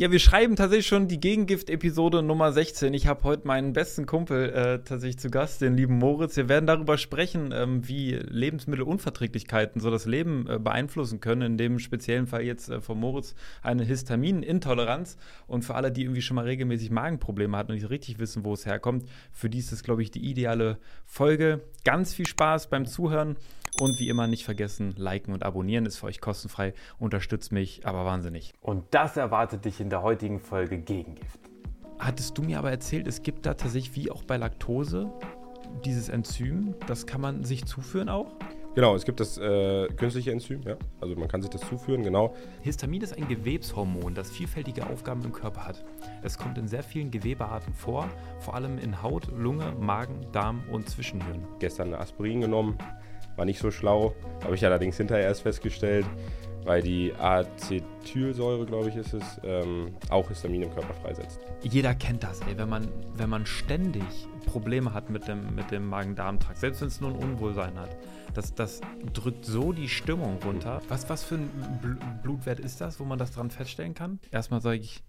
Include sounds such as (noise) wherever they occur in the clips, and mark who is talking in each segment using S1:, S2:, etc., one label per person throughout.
S1: Ja, wir schreiben tatsächlich schon die Gegengift-Episode Nummer 16. Ich habe heute meinen besten Kumpel äh, tatsächlich zu Gast, den lieben Moritz. Wir werden darüber sprechen, ähm, wie Lebensmittelunverträglichkeiten so das Leben äh, beeinflussen können. In dem speziellen Fall jetzt äh, von Moritz eine Histaminintoleranz. Und für alle, die irgendwie schon mal regelmäßig Magenprobleme hatten und nicht richtig wissen, wo es herkommt, für die ist es, glaube ich, die ideale Folge. Ganz viel Spaß beim Zuhören. Und wie immer nicht vergessen, liken und abonnieren ist für euch kostenfrei, unterstützt mich aber wahnsinnig.
S2: Und das erwartet dich in der heutigen Folge Gegengift.
S1: Hattest du mir aber erzählt, es gibt da tatsächlich wie auch bei Laktose dieses Enzym, das kann man sich zuführen auch?
S3: Genau, es gibt das äh, künstliche Enzym, ja. Also man kann sich das zuführen, genau.
S1: Histamin ist ein Gewebshormon, das vielfältige Aufgaben im Körper hat. Es kommt in sehr vielen Gewebearten vor, vor allem in Haut, Lunge, Magen, Darm und Zwischenhirn.
S3: Gestern Aspirin genommen, war nicht so schlau. Habe ich allerdings hinterher erst festgestellt, weil die Acetylsäure, glaube ich, ist es, ähm, auch Histamin im Körper freisetzt.
S1: Jeder kennt das, ey. Wenn man, wenn man ständig Probleme hat mit dem, mit dem Magen-Darm-Trakt, selbst wenn es nur ein Unwohlsein hat, das, das drückt so die Stimmung runter. Was, was für ein Blutwert ist das, wo man das dran feststellen kann? Erstmal sage ich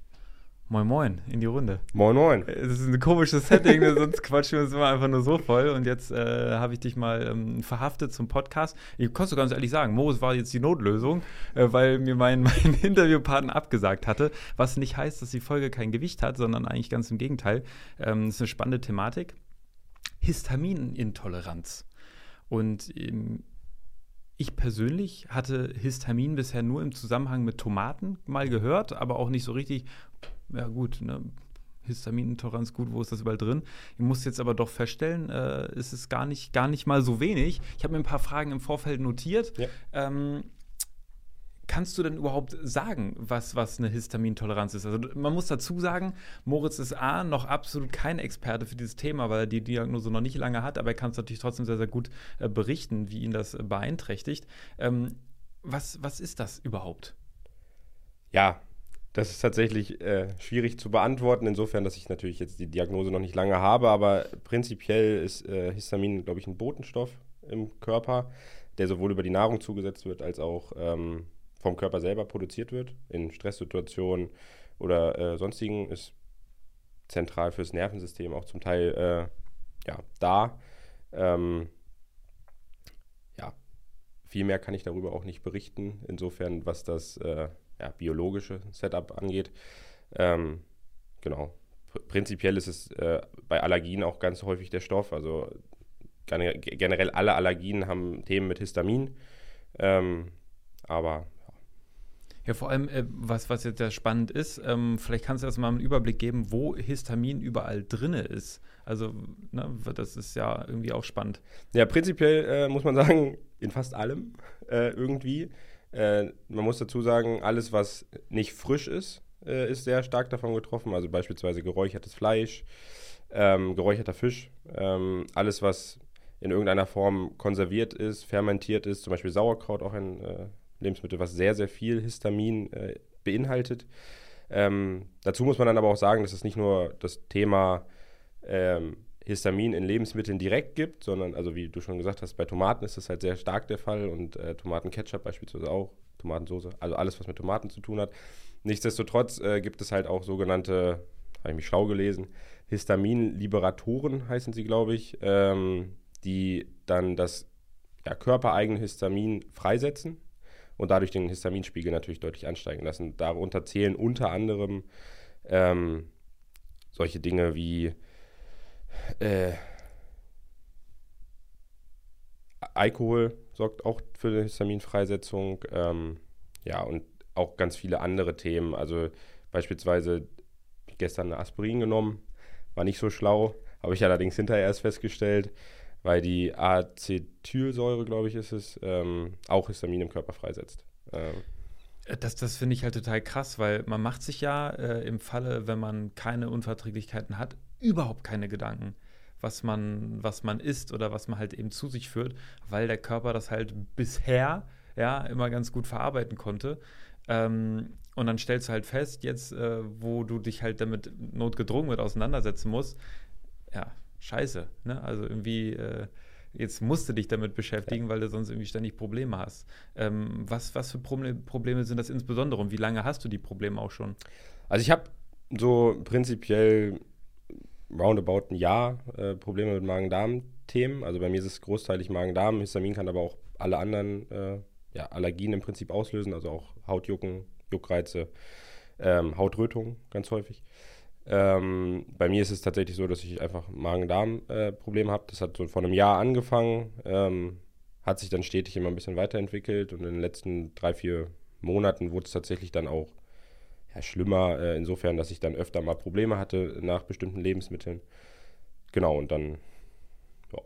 S1: Moin Moin in die Runde.
S3: Moin Moin.
S1: Es ist ein komisches Setting, ne? sonst (laughs) quatschen wir uns immer einfach nur so voll. Und jetzt äh, habe ich dich mal ähm, verhaftet zum Podcast. Ich konnte ganz ehrlich sagen, Moos war jetzt die Notlösung, äh, weil mir mein, (laughs) mein Interviewpartner abgesagt hatte. Was nicht heißt, dass die Folge kein Gewicht hat, sondern eigentlich ganz im Gegenteil. Ähm, das ist eine spannende Thematik. Histaminintoleranz. Und ähm, ich persönlich hatte Histamin bisher nur im Zusammenhang mit Tomaten mal gehört, aber auch nicht so richtig ja gut, ne? Histaminintoleranz, gut, wo ist das überall drin? Ich muss jetzt aber doch feststellen, äh, ist es gar nicht, gar nicht mal so wenig. Ich habe mir ein paar Fragen im Vorfeld notiert. Ja. Ähm, kannst du denn überhaupt sagen, was, was eine Histamintoleranz ist? Also man muss dazu sagen, Moritz ist A, noch absolut kein Experte für dieses Thema, weil er die Diagnose noch nicht lange hat, aber er kann es natürlich trotzdem sehr, sehr gut äh, berichten, wie ihn das beeinträchtigt. Ähm, was, was ist das überhaupt?
S3: Ja, das ist tatsächlich äh, schwierig zu beantworten, insofern, dass ich natürlich jetzt die Diagnose noch nicht lange habe, aber prinzipiell ist äh, Histamin, glaube ich, ein Botenstoff im Körper, der sowohl über die Nahrung zugesetzt wird, als auch ähm, vom Körper selber produziert wird. In Stresssituationen oder äh, sonstigen ist zentral fürs Nervensystem auch zum Teil äh, ja, da. Ähm, ja, viel mehr kann ich darüber auch nicht berichten, insofern, was das äh, ja, biologische Setup angeht. Ähm, genau. Pr prinzipiell ist es äh, bei Allergien auch ganz häufig der Stoff. Also generell alle Allergien haben Themen mit Histamin. Ähm, aber
S1: ja, vor allem, äh, was, was jetzt sehr spannend ist, ähm, vielleicht kannst du erstmal einen Überblick geben, wo Histamin überall drin ist. Also, ne, das ist ja irgendwie auch spannend.
S3: Ja, prinzipiell äh, muss man (laughs) sagen, in fast allem äh, irgendwie. Äh, man muss dazu sagen, alles, was nicht frisch ist, äh, ist sehr stark davon getroffen. Also beispielsweise geräuchertes Fleisch, ähm, geräucherter Fisch, ähm, alles, was in irgendeiner Form konserviert ist, fermentiert ist, zum Beispiel Sauerkraut, auch ein äh, Lebensmittel, was sehr, sehr viel Histamin äh, beinhaltet. Ähm, dazu muss man dann aber auch sagen, dass es nicht nur das Thema ähm, Histamin in Lebensmitteln direkt gibt, sondern, also wie du schon gesagt hast, bei Tomaten ist das halt sehr stark der Fall und äh, Tomatenketchup beispielsweise auch, Tomatensauce, also alles, was mit Tomaten zu tun hat. Nichtsdestotrotz äh, gibt es halt auch sogenannte, habe ich mich schlau gelesen, Histaminliberatoren heißen sie, glaube ich, ähm, die dann das ja, körpereigene Histamin freisetzen und dadurch den Histaminspiegel natürlich deutlich ansteigen lassen. Darunter zählen unter anderem ähm, solche Dinge wie äh, Alkohol sorgt auch für eine Histaminfreisetzung. Ähm, ja, und auch ganz viele andere Themen. Also beispielsweise gestern eine Aspirin genommen, war nicht so schlau, habe ich allerdings hinterher erst festgestellt, weil die Acetylsäure, glaube ich, ist es, ähm, auch Histamin im Körper freisetzt. Ähm,
S1: das, das finde ich halt total krass, weil man macht sich ja äh, im Falle, wenn man keine Unverträglichkeiten hat, überhaupt keine Gedanken, was man, was man isst oder was man halt eben zu sich führt, weil der Körper das halt bisher ja immer ganz gut verarbeiten konnte. Ähm, und dann stellst du halt fest, jetzt, äh, wo du dich halt damit notgedrungen mit auseinandersetzen musst, ja, scheiße. Ne? Also irgendwie äh, jetzt musst du dich damit beschäftigen, ja. weil du sonst irgendwie ständig Probleme hast. Ähm, was, was für Probleme sind das insbesondere und wie lange hast du die Probleme auch schon?
S3: Also ich habe so prinzipiell roundabout ein Jahr äh, Probleme mit Magen-Darm-Themen. Also bei mir ist es großteilig Magen-Darm. Histamin kann aber auch alle anderen äh, ja, Allergien im Prinzip auslösen, also auch Hautjucken, Juckreize, ähm, Hautrötung ganz häufig. Ähm, bei mir ist es tatsächlich so, dass ich einfach Magen-Darm-Probleme äh, habe. Das hat so vor einem Jahr angefangen, ähm, hat sich dann stetig immer ein bisschen weiterentwickelt und in den letzten drei, vier Monaten wurde es tatsächlich dann auch ja, schlimmer, äh, insofern, dass ich dann öfter mal Probleme hatte nach bestimmten Lebensmitteln. Genau, und dann, ja.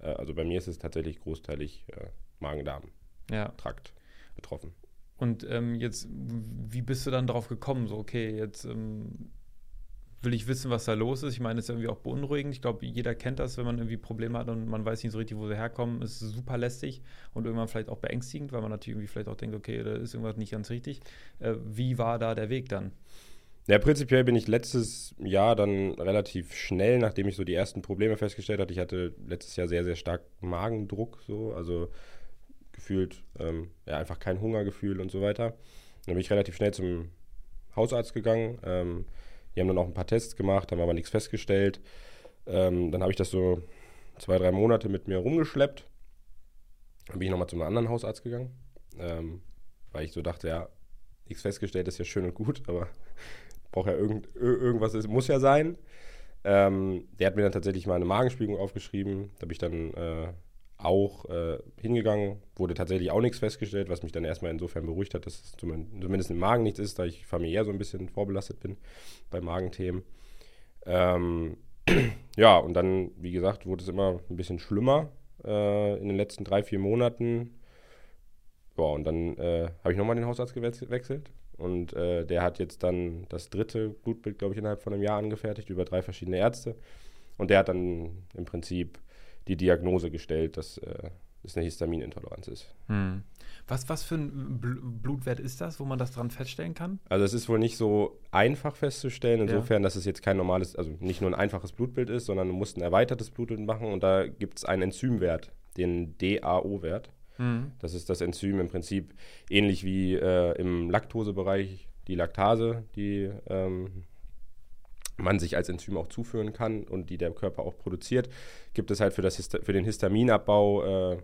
S3: Äh, also bei mir ist es tatsächlich großteilig äh, Magen-Darm-Trakt ja. betroffen.
S1: Und ähm, jetzt, wie bist du dann darauf gekommen? So, okay, jetzt ähm, will ich wissen, was da los ist. Ich meine, es ist irgendwie auch beunruhigend. Ich glaube, jeder kennt das, wenn man irgendwie Probleme hat und man weiß nicht so richtig, wo sie herkommen. Es ist super lästig und irgendwann vielleicht auch beängstigend, weil man natürlich irgendwie vielleicht auch denkt, okay, da ist irgendwas nicht ganz richtig. Äh, wie war da der Weg dann?
S3: Ja, prinzipiell bin ich letztes Jahr dann relativ schnell, nachdem ich so die ersten Probleme festgestellt hatte. Ich hatte letztes Jahr sehr, sehr stark Magendruck, so, also gefühlt ähm, ja, einfach kein Hungergefühl und so weiter. Dann bin ich relativ schnell zum Hausarzt gegangen. Ähm, die haben dann auch ein paar Tests gemacht, haben aber nichts festgestellt. Ähm, dann habe ich das so zwei, drei Monate mit mir rumgeschleppt. Dann bin ich nochmal zu einem anderen Hausarzt gegangen, ähm, weil ich so dachte, ja, nichts festgestellt ist ja schön und gut, aber (laughs) braucht ja irgend, irgendwas, ist, muss ja sein. Ähm, der hat mir dann tatsächlich mal eine Magenspiegelung aufgeschrieben. Da habe ich dann äh, auch äh, hingegangen, wurde tatsächlich auch nichts festgestellt, was mich dann erstmal insofern beruhigt hat, dass es zumindest im Magen nichts ist, da ich familiär so ein bisschen vorbelastet bin bei Magenthemen. Ähm, (clears throat) ja, und dann, wie gesagt, wurde es immer ein bisschen schlimmer äh, in den letzten drei, vier Monaten. Ja, und dann äh, habe ich nochmal den Hausarzt gewechselt. Und äh, der hat jetzt dann das dritte Blutbild, glaube ich, innerhalb von einem Jahr angefertigt über drei verschiedene Ärzte. Und der hat dann im Prinzip die Diagnose gestellt, dass äh, es eine Histaminintoleranz ist.
S1: Hm. Was, was für ein Bl Blutwert ist das, wo man das dran feststellen kann?
S3: Also es ist wohl nicht so einfach festzustellen, insofern, ja. dass es jetzt kein normales, also nicht nur ein einfaches Blutbild ist, sondern du musst ein erweitertes Blutbild machen und da gibt es einen Enzymwert, den DAO-Wert. Mhm. Das ist das Enzym im Prinzip ähnlich wie äh, im Laktosebereich die Laktase, die ähm, man sich als Enzym auch zuführen kann und die der Körper auch produziert, gibt es halt für, das für den Histaminabbau äh,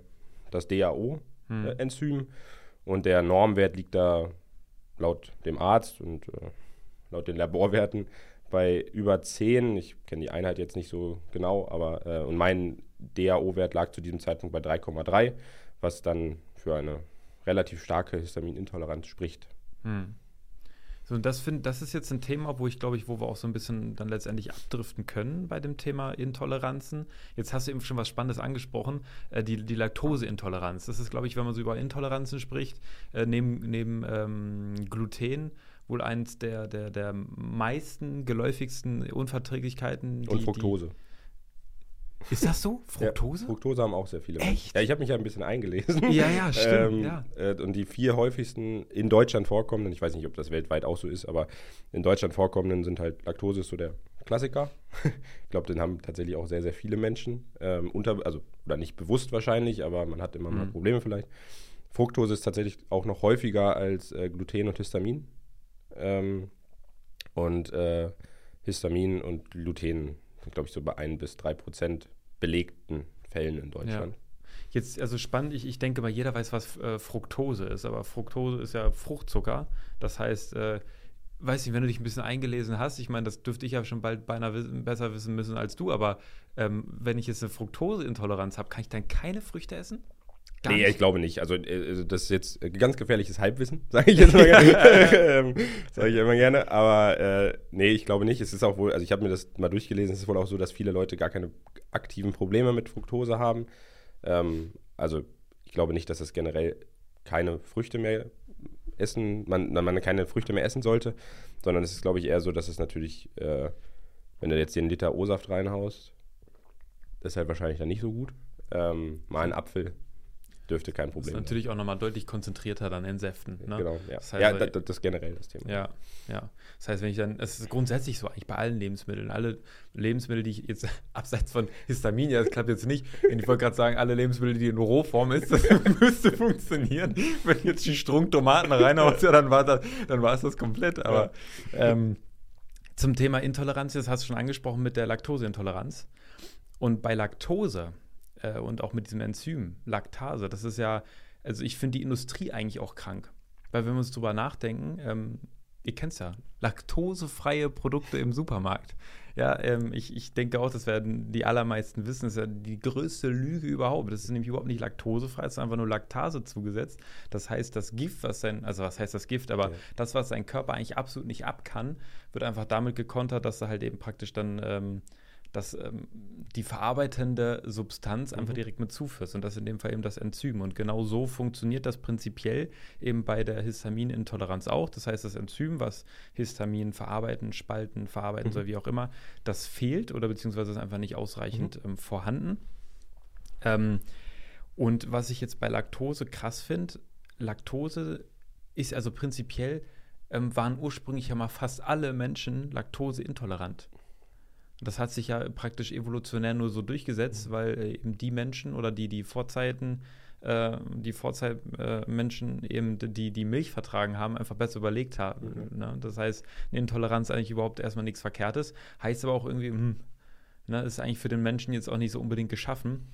S3: das DAO-Enzym. Hm. Äh, und der Normwert liegt da laut dem Arzt und äh, laut den Laborwerten bei über 10. Ich kenne die Einheit jetzt nicht so genau, aber äh, und mein DAO-Wert lag zu diesem Zeitpunkt bei 3,3, was dann für eine relativ starke Histaminintoleranz spricht. Hm.
S1: So, und das, find, das ist jetzt ein Thema, wo ich glaube ich, wo wir auch so ein bisschen dann letztendlich abdriften können bei dem Thema Intoleranzen. Jetzt hast du eben schon was Spannendes angesprochen, äh, die, die Laktoseintoleranz. Das ist, glaube ich, wenn man so über Intoleranzen spricht, äh, neben, neben ähm, Gluten wohl eins der, der, der meisten geläufigsten Unverträglichkeiten.
S3: Die, und Fructose. Die,
S1: ist das so? Fructose?
S3: Ja, Fructose haben auch sehr viele.
S1: Echt?
S3: Ja, ich habe mich ja ein bisschen eingelesen. (laughs)
S1: Ja, ja, stimmt. Ähm, ja.
S3: Äh, und die vier häufigsten in Deutschland vorkommenden, ich weiß nicht, ob das weltweit auch so ist, aber in Deutschland vorkommenden sind halt Laktose ist so der Klassiker. (laughs) ich glaube, den haben tatsächlich auch sehr, sehr viele Menschen. Ähm, unter, also, oder nicht bewusst wahrscheinlich, aber man hat immer mhm. mal Probleme vielleicht. Fructose ist tatsächlich auch noch häufiger als äh, Gluten und Histamin. Ähm, und äh, Histamin und Gluten glaube ich, so bei ein bis drei Prozent belegten Fällen in Deutschland. Ja.
S1: Jetzt, also spannend, ich, ich denke mal, jeder weiß, was äh, Fructose ist, aber Fructose ist ja Fruchtzucker. Das heißt, äh, weiß nicht, wenn du dich ein bisschen eingelesen hast, ich meine, das dürfte ich ja schon bald beinahe wissen, besser wissen müssen als du, aber ähm, wenn ich jetzt eine Fructoseintoleranz habe, kann ich dann keine Früchte essen?
S3: Gar nee, nicht. ich glaube nicht. Also, äh, also, das ist jetzt ganz gefährliches Halbwissen, (laughs) sage ich jetzt mal gerne. (laughs) ähm, sage ich immer gerne. Aber äh, nee, ich glaube nicht. Es ist auch wohl, also ich habe mir das mal durchgelesen, es ist wohl auch so, dass viele Leute gar keine aktiven Probleme mit Fructose haben. Ähm, also ich glaube nicht, dass es generell keine Früchte mehr essen, man, man keine Früchte mehr essen sollte, sondern es ist, glaube ich, eher so, dass es natürlich, äh, wenn du jetzt den Liter O-Saft reinhaust, ist halt wahrscheinlich dann nicht so gut. Ähm, mal ein Apfel dürfte kein
S1: Das
S3: Problem
S1: ist natürlich auch nochmal deutlich konzentrierter dann in Säften. Ne?
S3: sein. Genau, ja.
S1: Das heißt,
S3: ja,
S1: weil-
S3: das, ist generell das Thema.
S1: Ja, ja. Das heißt, wenn ich dann, es ist grundsätzlich so eigentlich bei allen Lebensmitteln, alle Lebensmittel, die ich jetzt (laughs) abseits von Histamin, ja, das klappt jetzt nicht. Und ich wollte gerade sagen, alle Lebensmittel, die in Rohform ist, (laughs) das müsste funktionieren. Wenn ich jetzt die Strunk Tomaten reinhaust, ja, dann war das, dann war es das komplett. Aber ähm, zum Thema Intoleranz, das hast du schon angesprochen mit der Laktoseintoleranz. Und bei Laktose äh, und auch mit diesem Enzym, Laktase, das ist ja, also ich finde die Industrie eigentlich auch krank. Weil wenn wir uns drüber nachdenken, ähm, ihr kennt es ja, laktosefreie Produkte im Supermarkt. Ja, ähm, ich, ich denke auch, das werden die allermeisten wissen, das ist ja die größte Lüge überhaupt. Das ist nämlich überhaupt nicht laktosefrei, es ist einfach nur Laktase zugesetzt. Das heißt, das Gift, was sein, also was heißt das Gift, aber
S3: Ja.
S1: das, was sein Körper eigentlich absolut nicht ab kann, wird einfach damit gekontert, dass er halt eben praktisch dann ähm, dass ähm, die verarbeitende Substanz einfach direkt mit zuführst und das in dem Fall eben das Enzym. Und genau so funktioniert das prinzipiell eben bei der Histaminintoleranz auch. Das heißt, das Enzym, was Histamin verarbeiten, spalten, verarbeiten soll, wie auch immer, das fehlt oder beziehungsweise ist einfach nicht ausreichend ähm, vorhanden. Ähm, und was ich jetzt bei Laktose krass finde, Laktose ist also prinzipiell, ähm, waren ursprünglich ja mal fast alle Menschen laktoseintolerant. Das hat sich ja praktisch evolutionär nur so durchgesetzt, weil äh, eben die Menschen oder die, die Vorzeiten, äh, die Vorzeitmenschen eben, die die Milch vertragen haben, einfach besser überlegt haben. Ne? Das heißt, eine Intoleranz eigentlich überhaupt erstmal nichts Verkehrtes. Heißt aber auch irgendwie, hm, ne, ist eigentlich für den Menschen jetzt auch nicht so unbedingt geschaffen.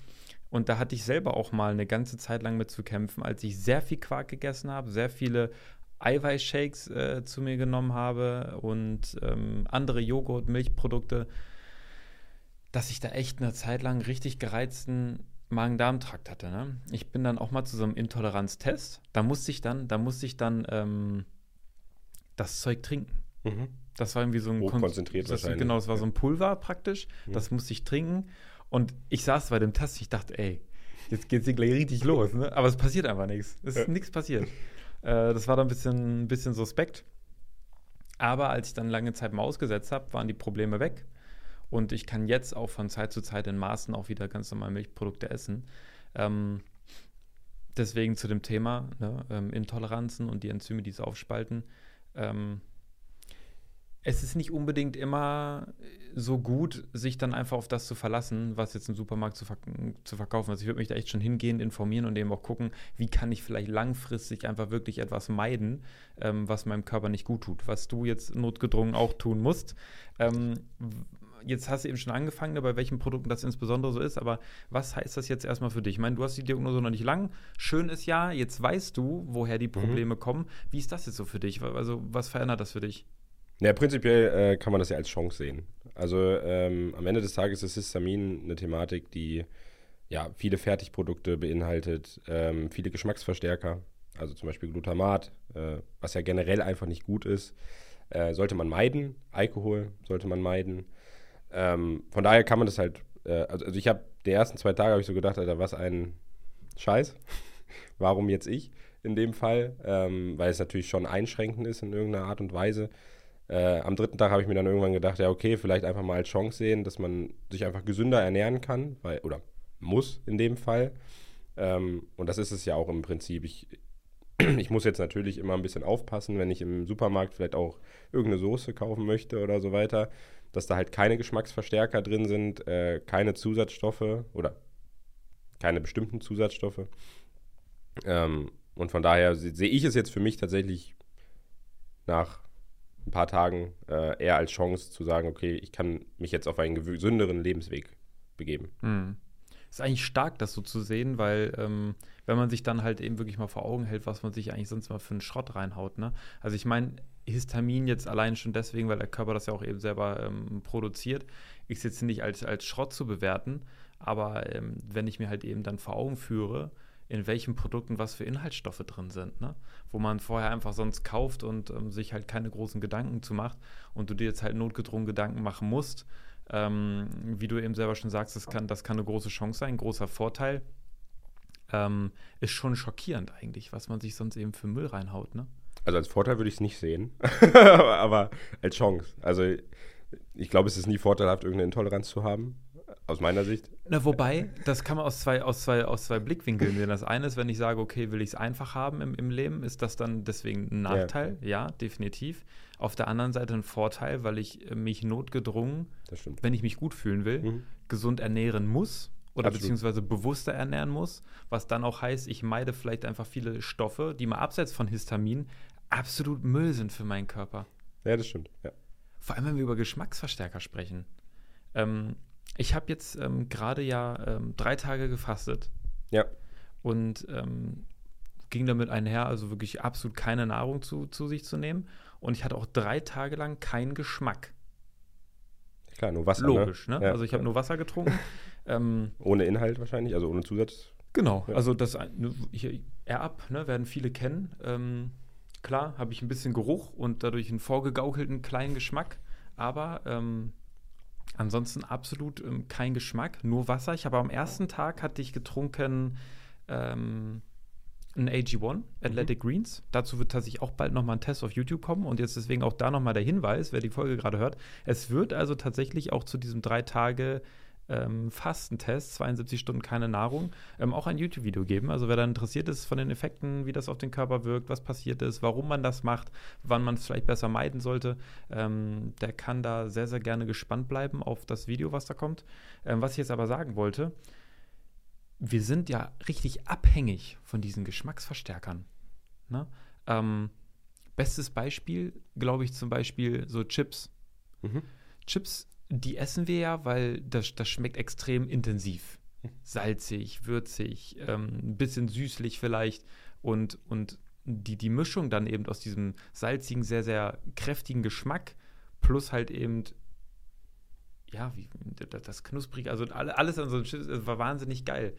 S1: Und da hatte ich selber auch mal eine ganze Zeit lang mit zu kämpfen, als ich sehr viel Quark gegessen habe, sehr viele Eiweißshakes äh, zu mir genommen habe und ähm, andere Joghurt, Milchprodukte, dass ich da echt eine Zeit lang richtig gereizten Magen-Darm-Trakt hatte. Ne? Ich bin dann auch mal zu so einem Intoleranztest. Da musste ich dann, da musste ich dann ähm, das Zeug trinken.
S3: Mhm.
S1: Das war irgendwie so ein Kon-
S3: Hochkonzentriert
S1: das,
S3: wahrscheinlich.
S1: Genau, es war so ein Pulver praktisch.
S3: Mhm.
S1: Das musste ich trinken. Und ich saß bei dem Test, ich dachte, ey, jetzt geht's hier gleich richtig los. Ne? Aber es passiert einfach nichts. Es ist
S3: Ja.
S1: nichts passiert. Äh, das war dann ein bisschen, ein bisschen suspekt. Aber als ich dann lange Zeit mal ausgesetzt habe, waren die Probleme weg. Und ich kann jetzt auch von Zeit zu Zeit in Maßen auch wieder ganz normal Milchprodukte essen. Ähm, deswegen zu dem Thema ne, ähm, Intoleranzen und die Enzyme, die es aufspalten. Ähm, es ist nicht unbedingt immer so gut, sich dann einfach auf das zu verlassen, was jetzt im Supermarkt zu, verk zu verkaufen ist. Ich würde mich da echt schon hingehend informieren und eben auch gucken, wie kann ich vielleicht langfristig einfach wirklich etwas meiden, ähm, was meinem Körper nicht gut tut. Was du jetzt notgedrungen auch tun musst. Jetzt hast du eben schon angefangen, ne, bei welchen Produkten das insbesondere so ist, aber was heißt das jetzt erstmal für dich? Ich meine, du hast die Diagnose noch nicht lang. Schön ist ja, jetzt weißt du, woher die Probleme kommen. Wie ist das jetzt so für dich? Also, was verändert das für dich?
S3: Ja, prinzipiell äh, kann man das ja als Chance sehen. Also ähm, am Ende des Tages ist Histamin eine Thematik, die ja viele Fertigprodukte beinhaltet, ähm, viele Geschmacksverstärker, also zum Beispiel Glutamat, äh, was ja generell einfach nicht gut ist, äh, sollte man meiden. Alkohol sollte man meiden. Ähm, von daher kann man das halt, äh, also, also ich habe die ersten zwei Tage habe ich so gedacht, Alter, was ein Scheiß. (laughs) Warum jetzt ich in dem Fall? Ähm, weil es natürlich schon einschränkend ist in irgendeiner Art und Weise. Äh, am dritten Tag habe ich mir dann irgendwann gedacht, ja, okay, vielleicht einfach mal als Chance sehen, dass man sich einfach gesünder ernähren kann, weil, oder muss in dem Fall. Ähm, und das ist es ja auch im Prinzip. Ich, (clears throat) ich muss jetzt natürlich immer ein bisschen aufpassen, wenn ich im Supermarkt vielleicht auch irgendeine Soße kaufen möchte oder so weiter, dass da halt keine Geschmacksverstärker drin sind, äh, keine Zusatzstoffe oder keine bestimmten Zusatzstoffe. Ähm, und von daher se- sehe ich es jetzt für mich tatsächlich nach ein paar Tagen äh, eher als Chance zu sagen, okay, ich kann mich jetzt auf einen gesünderen Lebensweg begeben.
S1: Mhm. Ist eigentlich stark, das so zu sehen, weil ähm, wenn man sich dann halt eben wirklich mal vor Augen hält, was man sich eigentlich sonst mal für einen Schrott reinhaut. Ne? Also ich meine, Histamin jetzt allein schon deswegen, weil der Körper das ja auch eben selber ähm, produziert, ist jetzt nicht als, als Schrott zu bewerten, aber ähm, wenn ich mir halt eben dann vor Augen führe, in welchen Produkten was für Inhaltsstoffe drin sind, ne? wo man vorher einfach sonst kauft und ähm, sich halt keine großen Gedanken zu macht und du dir jetzt halt notgedrungen Gedanken machen musst, ähm, wie du eben selber schon sagst, das kann, das kann eine große Chance sein, ein großer Vorteil. Ähm, ist schon schockierend eigentlich, was man sich sonst eben für Müll reinhaut, ne?
S3: Also als Vorteil würde ich es nicht sehen, (laughs) aber als Chance. Also ich glaube, es ist nie vorteilhaft, irgendeine Intoleranz zu haben. Aus meiner Sicht.
S1: Na, wobei, das kann man aus zwei, aus zwei, aus zwei Blickwinkeln sehen. Das eine ist, wenn ich sage, okay, will ich es einfach haben im, im Leben, ist das dann deswegen ein Nachteil? Ja. ja. definitiv. Auf der anderen Seite ein Vorteil, weil ich äh, mich notgedrungen, wenn ich mich gut fühlen will, mhm. gesund ernähren muss oder Absolut. beziehungsweise bewusster ernähren muss, was dann auch heißt, ich meide vielleicht einfach viele Stoffe, die mal abseits von Histamin absolut Müll sind für meinen Körper.
S3: Ja, das stimmt. Ja.
S1: Vor allem, wenn wir über Geschmacksverstärker sprechen. Ähm, ich habe jetzt ähm, gerade ja ähm, drei Tage gefastet.
S3: Ja.
S1: Und ähm, ging damit einher, also wirklich absolut keine Nahrung zu, zu sich zu nehmen. Und ich hatte auch drei Tage lang keinen Geschmack.
S3: Klar, nur Wasser.
S1: Ne? Logisch, ne? ne? Ja, also ich habe nur Wasser getrunken. (laughs)
S3: Ähm, ohne Inhalt wahrscheinlich, also ohne Zusatz.
S1: Genau, ja. also das ich, Air-Up, ne, werden viele kennen. Ähm, klar, habe ich ein bisschen Geruch und dadurch einen vorgegaukelten kleinen Geschmack, aber ähm, Ansonsten absolut ähm, kein Geschmack, nur Wasser. Ich habe am ersten Tag hatte ich getrunken ähm, ein AG1, Athletic mhm. Greens. Dazu wird tatsächlich auch bald nochmal ein Test auf YouTube kommen. Und jetzt deswegen auch da nochmal der Hinweis, wer die Folge gerade hört. Es wird also tatsächlich auch zu diesem drei Tage ähm, Fastentest, 72 Stunden keine Nahrung, ähm, auch ein YouTube-Video geben. Also wer da interessiert ist von den Effekten, wie das auf den Körper wirkt, was passiert ist, warum man das macht, wann man es vielleicht besser meiden sollte, ähm, der kann da sehr, sehr gerne gespannt bleiben auf das Video, was da kommt. Ähm, was ich jetzt aber sagen wollte, wir sind ja richtig abhängig von diesen Geschmacksverstärkern. Ne? Ähm, bestes Beispiel, glaube ich, zum Beispiel so Chips. Mhm. Chips die essen wir ja, weil das, das schmeckt extrem intensiv. Salzig, würzig, ähm, ein bisschen süßlich vielleicht. Und, und die, die Mischung dann eben aus diesem salzigen, sehr, sehr kräftigen Geschmack plus halt eben ja, wie, das Knusprige, also alles an so einem Chips war wahnsinnig geil.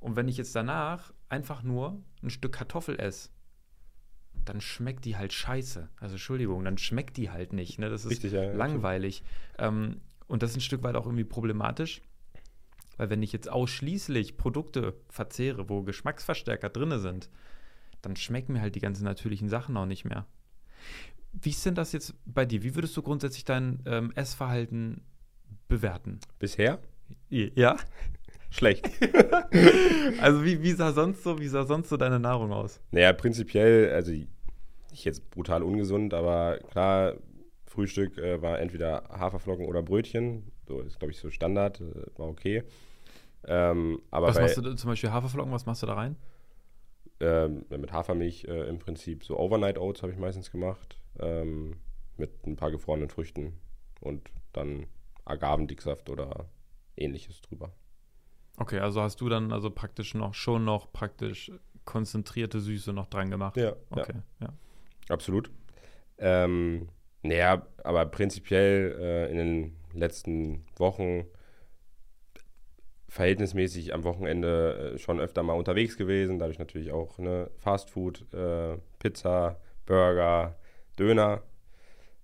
S1: Und wenn ich jetzt danach einfach nur ein Stück Kartoffel esse, dann schmeckt die halt scheiße. Also Entschuldigung, dann schmeckt die halt nicht. Ne? Das ist Richtig, ja, langweilig. Ähm, und das ist ein Stück weit auch irgendwie problematisch, weil wenn ich jetzt ausschließlich Produkte verzehre, wo Geschmacksverstärker drin sind, dann schmecken mir halt die ganzen natürlichen Sachen auch nicht mehr. Wie ist denn das jetzt bei dir? Wie würdest du grundsätzlich dein ähm, Essverhalten bewerten?
S3: Bisher?
S1: Ja.
S3: Schlecht. (laughs)
S1: also wie, wie, sah sonst so, wie sah sonst so deine Nahrung aus?
S3: Naja, prinzipiell, also nicht jetzt brutal ungesund, aber klar, Frühstück äh, war entweder Haferflocken oder Brötchen. So ist, glaube ich, so Standard. Äh, war okay. Ähm, aber
S1: was machst du zum Beispiel Haferflocken? Was machst du da rein?
S3: Ähm, mit Hafermilch äh, im Prinzip so Overnight Oats habe ich meistens gemacht. Ähm, mit ein paar gefrorenen Früchten und dann Agavendicksaft oder ähnliches drüber.
S1: Okay, also hast du dann also praktisch noch schon noch praktisch konzentrierte Süße noch dran gemacht?
S3: Ja.
S1: Okay,
S3: ja. ja. Absolut. Ähm, naja, aber prinzipiell äh, in den letzten Wochen verhältnismäßig am Wochenende äh, schon öfter mal unterwegs gewesen. Dadurch natürlich auch ne, Fast Food, äh, Pizza, Burger, Döner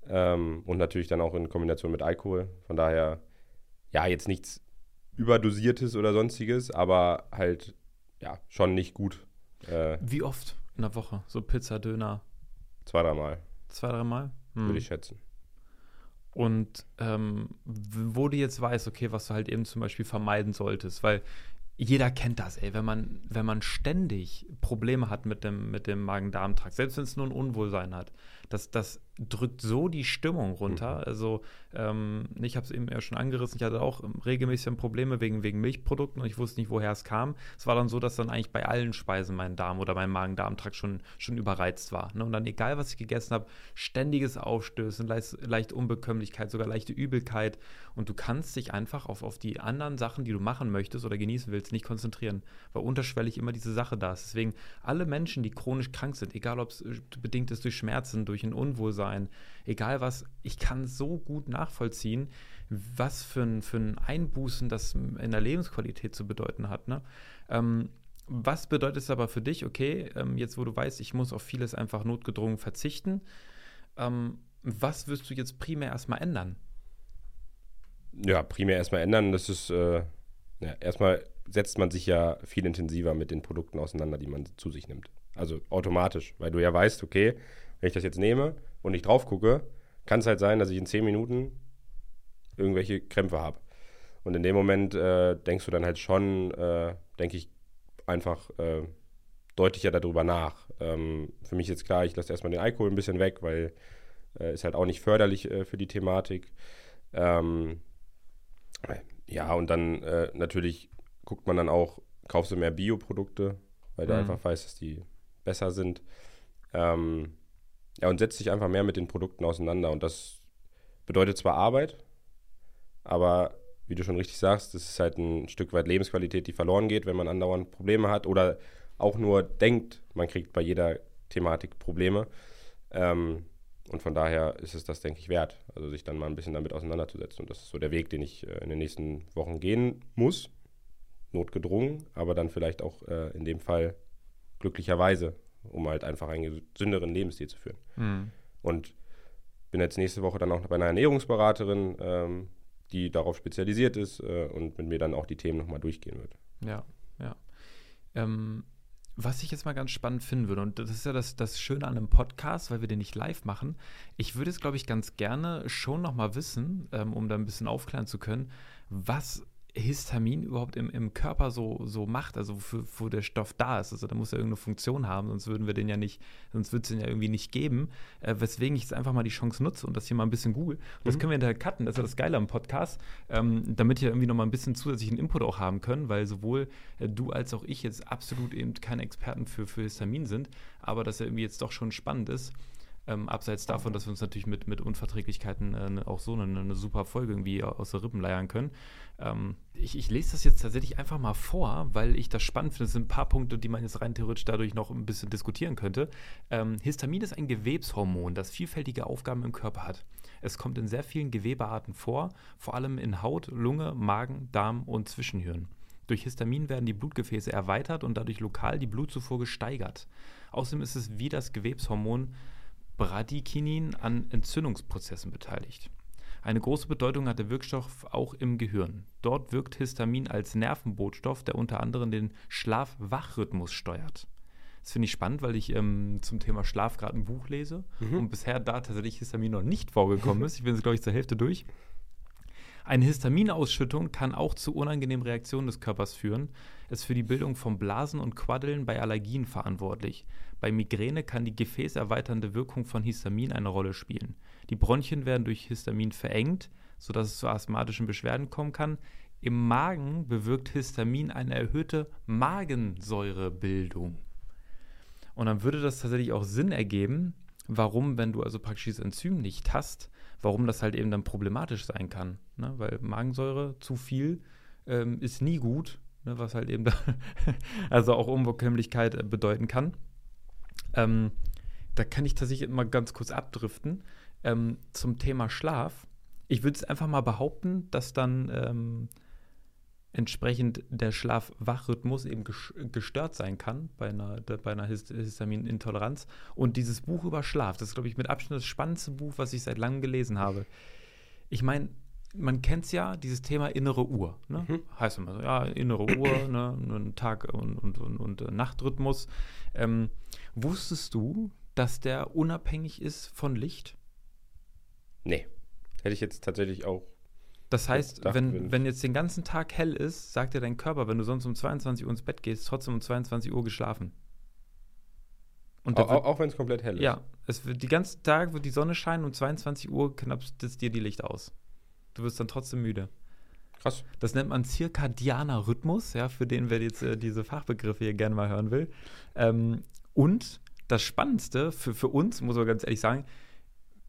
S3: ähm, und natürlich dann auch in Kombination mit Alkohol. Von daher, ja, jetzt nichts überdosiertes oder sonstiges, aber halt, ja, schon nicht gut.
S1: Äh, Wie oft in der Woche? So Pizza, Döner?
S3: Zwei, dreimal.
S1: Zwei, dreimal?
S3: Hm. würde ich schätzen.
S1: Und ähm, wo du jetzt weißt, okay, was du halt eben zum Beispiel vermeiden solltest, weil jeder kennt das, ey, wenn man, wenn man ständig Probleme hat mit dem, mit dem Magen-Darm-Trakt, selbst wenn es nur ein Unwohlsein hat, das, das drückt so die Stimmung runter. Mhm. Also ähm, ich habe es eben ja schon angerissen, ich hatte auch regelmäßig Probleme wegen, wegen Milchprodukten und ich wusste nicht, woher es kam. Es war dann so, dass dann eigentlich bei allen Speisen mein Darm oder mein Magen-Darm-Trakt schon, schon überreizt war. Ne? Und dann egal, was ich gegessen habe, ständiges Aufstößen, leicht, leichte Unbekömmlichkeit, sogar leichte Übelkeit. Und du kannst dich einfach auf, auf die anderen Sachen, die du machen möchtest oder genießen willst, nicht konzentrieren, weil unterschwellig immer diese Sache da ist. Deswegen alle Menschen, die chronisch krank sind, egal ob es äh, bedingt ist durch Schmerzen, durch ein Unwohlsein, egal was, ich kann so gut nachvollziehen, was für ein, für ein Einbußen das in der Lebensqualität zu bedeuten hat. Ne? Ähm, was bedeutet es aber für dich, okay, ähm, jetzt wo du weißt, ich muss auf vieles einfach notgedrungen verzichten, ähm, was wirst du jetzt primär erstmal ändern?
S3: Ja, primär erstmal ändern, das ist, äh, ja, erstmal setzt man sich ja viel intensiver mit den Produkten auseinander, die man zu sich nimmt. Also automatisch, weil du ja weißt, okay, wenn ich das jetzt nehme und nicht drauf gucke, kann es halt sein, dass ich in 10 Minuten irgendwelche Krämpfe habe. Und in dem Moment äh, denkst du dann halt schon, äh, denke ich, einfach äh, deutlicher darüber nach. Ähm, für mich ist klar, ich lasse erstmal den Alkohol ein bisschen weg, weil äh, ist halt auch nicht förderlich äh, für die Thematik. Ähm, ja, und dann äh, natürlich guckt man dann auch, kaufst du mehr Bioprodukte, weil du
S1: Mhm.
S3: einfach weißt, dass die besser sind. Ähm, ja, und setzt dich einfach mehr mit den Produkten auseinander. Und das bedeutet zwar Arbeit, aber wie du schon richtig sagst, das ist halt ein Stück weit Lebensqualität, die verloren geht, wenn man andauernd Probleme hat oder auch nur denkt, man kriegt bei jeder Thematik Probleme. Ähm, und von daher ist es das, denke ich, wert, also sich dann mal ein bisschen damit auseinanderzusetzen. Und das ist so der Weg, den ich äh, in den nächsten Wochen gehen muss. Notgedrungen, aber dann vielleicht auch äh, in dem Fall glücklicherweise, um halt einfach einen gesünderen Lebensstil zu führen.
S1: Mhm.
S3: Und bin jetzt nächste Woche dann auch bei einer Ernährungsberaterin, ähm, die darauf spezialisiert ist äh, und mit mir dann auch die Themen nochmal durchgehen wird.
S1: Ja, ja. Ähm, was ich jetzt mal ganz spannend finden würde, und das ist ja das, das Schöne an einem Podcast, weil wir den nicht live machen. Ich würde es, glaube ich, ganz gerne schon noch mal wissen, ähm, um da ein bisschen aufklären zu können, was Histamin überhaupt im, im Körper so, so macht, also wofür, wo der Stoff da ist. Also da muss er irgendeine Funktion haben, sonst würden wir den ja nicht, sonst würde es den ja irgendwie nicht geben. Äh, weswegen ich jetzt einfach mal die Chance nutze und das hier mal ein bisschen google. Und das
S3: Mhm.
S1: können wir hinterher cutten, das ist ja das Geile am Podcast, ähm, damit wir irgendwie noch mal ein bisschen zusätzlichen Input auch haben können, weil sowohl äh, du als auch ich jetzt absolut eben keine Experten für, für Histamin sind, aber dass er irgendwie jetzt doch schon spannend ist. Ähm, abseits davon, dass wir uns natürlich mit, mit Unverträglichkeiten äh, ne- auch so eine, eine super Folge irgendwie aus der Rippen leiern können. Ähm, ich, ich lese das jetzt tatsächlich einfach mal vor, weil ich das spannend finde. Es sind ein paar Punkte, die man jetzt rein theoretisch dadurch noch ein bisschen diskutieren könnte. Ähm, Histamin ist ein Gewebshormon, das vielfältige Aufgaben im Körper hat. Es kommt in sehr vielen Gewebearten vor, vor allem in Haut, Lunge, Magen, Darm und Zwischenhirn. Durch Histamin werden die Blutgefäße erweitert und dadurch lokal die Blutzufuhr gesteigert. Außerdem ist es wie das Gewebshormon Bradykinin an Entzündungsprozessen beteiligt. Eine große Bedeutung hat der Wirkstoff auch im Gehirn. Dort wirkt Histamin als Nervenbotenstoff, der unter anderem den Schlaf-Wach-Rhythmus steuert. Das finde ich spannend, weil ich ähm, zum Thema Schlaf gerade ein Buch lese und bisher da tatsächlich Histamin noch nicht vorgekommen ist. Ich bin jetzt, glaube ich, zur Hälfte durch. Eine Histaminausschüttung kann auch zu unangenehmen Reaktionen des Körpers führen. Es ist für die Bildung von Blasen und Quaddeln bei Allergien verantwortlich. Bei Migräne kann die gefäßerweiternde Wirkung von Histamin eine Rolle spielen. Die Bronchien werden durch Histamin verengt, sodass es zu asthmatischen Beschwerden kommen kann. Im Magen bewirkt Histamin eine erhöhte Magensäurebildung. Und dann würde das tatsächlich auch Sinn ergeben, warum, wenn du also praktisch dieses Enzym nicht hast, warum das halt eben dann problematisch sein kann. Ne? Weil Magensäure zu viel ähm, ist nie gut, ne? was halt eben (laughs) also auch Unbekömmlichkeit äh, bedeuten kann. Ähm, da kann ich tatsächlich mal ganz kurz abdriften ähm, zum Thema Schlaf. Ich würde es einfach mal behaupten, dass dann ähm, entsprechend der Schlaf-Wach-Rhythmus eben ges- gestört sein kann bei einer, bei einer Hist Histaminintoleranz. Und dieses Buch über Schlaf, das ist, glaube ich, mit Abstand das spannendste Buch, was ich seit langem gelesen habe. Ich meine, man kennt es ja, dieses Thema innere Uhr. Ne? Heißt immer so, ja, innere Uhr, (clears throat) ne? ein Tag- und, und, und, und äh, Nachtrhythmus. Ähm, wusstest du, dass der unabhängig ist von Licht?
S3: Nee. Hätte ich jetzt tatsächlich auch.
S1: Das heißt,
S3: dachte,
S1: wenn,
S3: wenn-
S1: wenn jetzt den ganzen Tag hell ist, sagt dir dein Körper, wenn du sonst um 22 Uhr ins Bett gehst, trotzdem um 22 Uhr geschlafen. Und
S3: Auch, auch wenn es komplett hell ist.
S1: ja, es wird, die ganzen Tag wird die Sonne scheinen, um 22 Uhr knappst es dir die Licht aus. Du wirst dann trotzdem müde.
S3: Krass.
S1: Das nennt man zirkadianer Rhythmus, ja, für den, wer jetzt äh, diese Fachbegriffe hier gerne mal hören will. Ähm, und das Spannendste für, für uns, muss man ganz ehrlich sagen,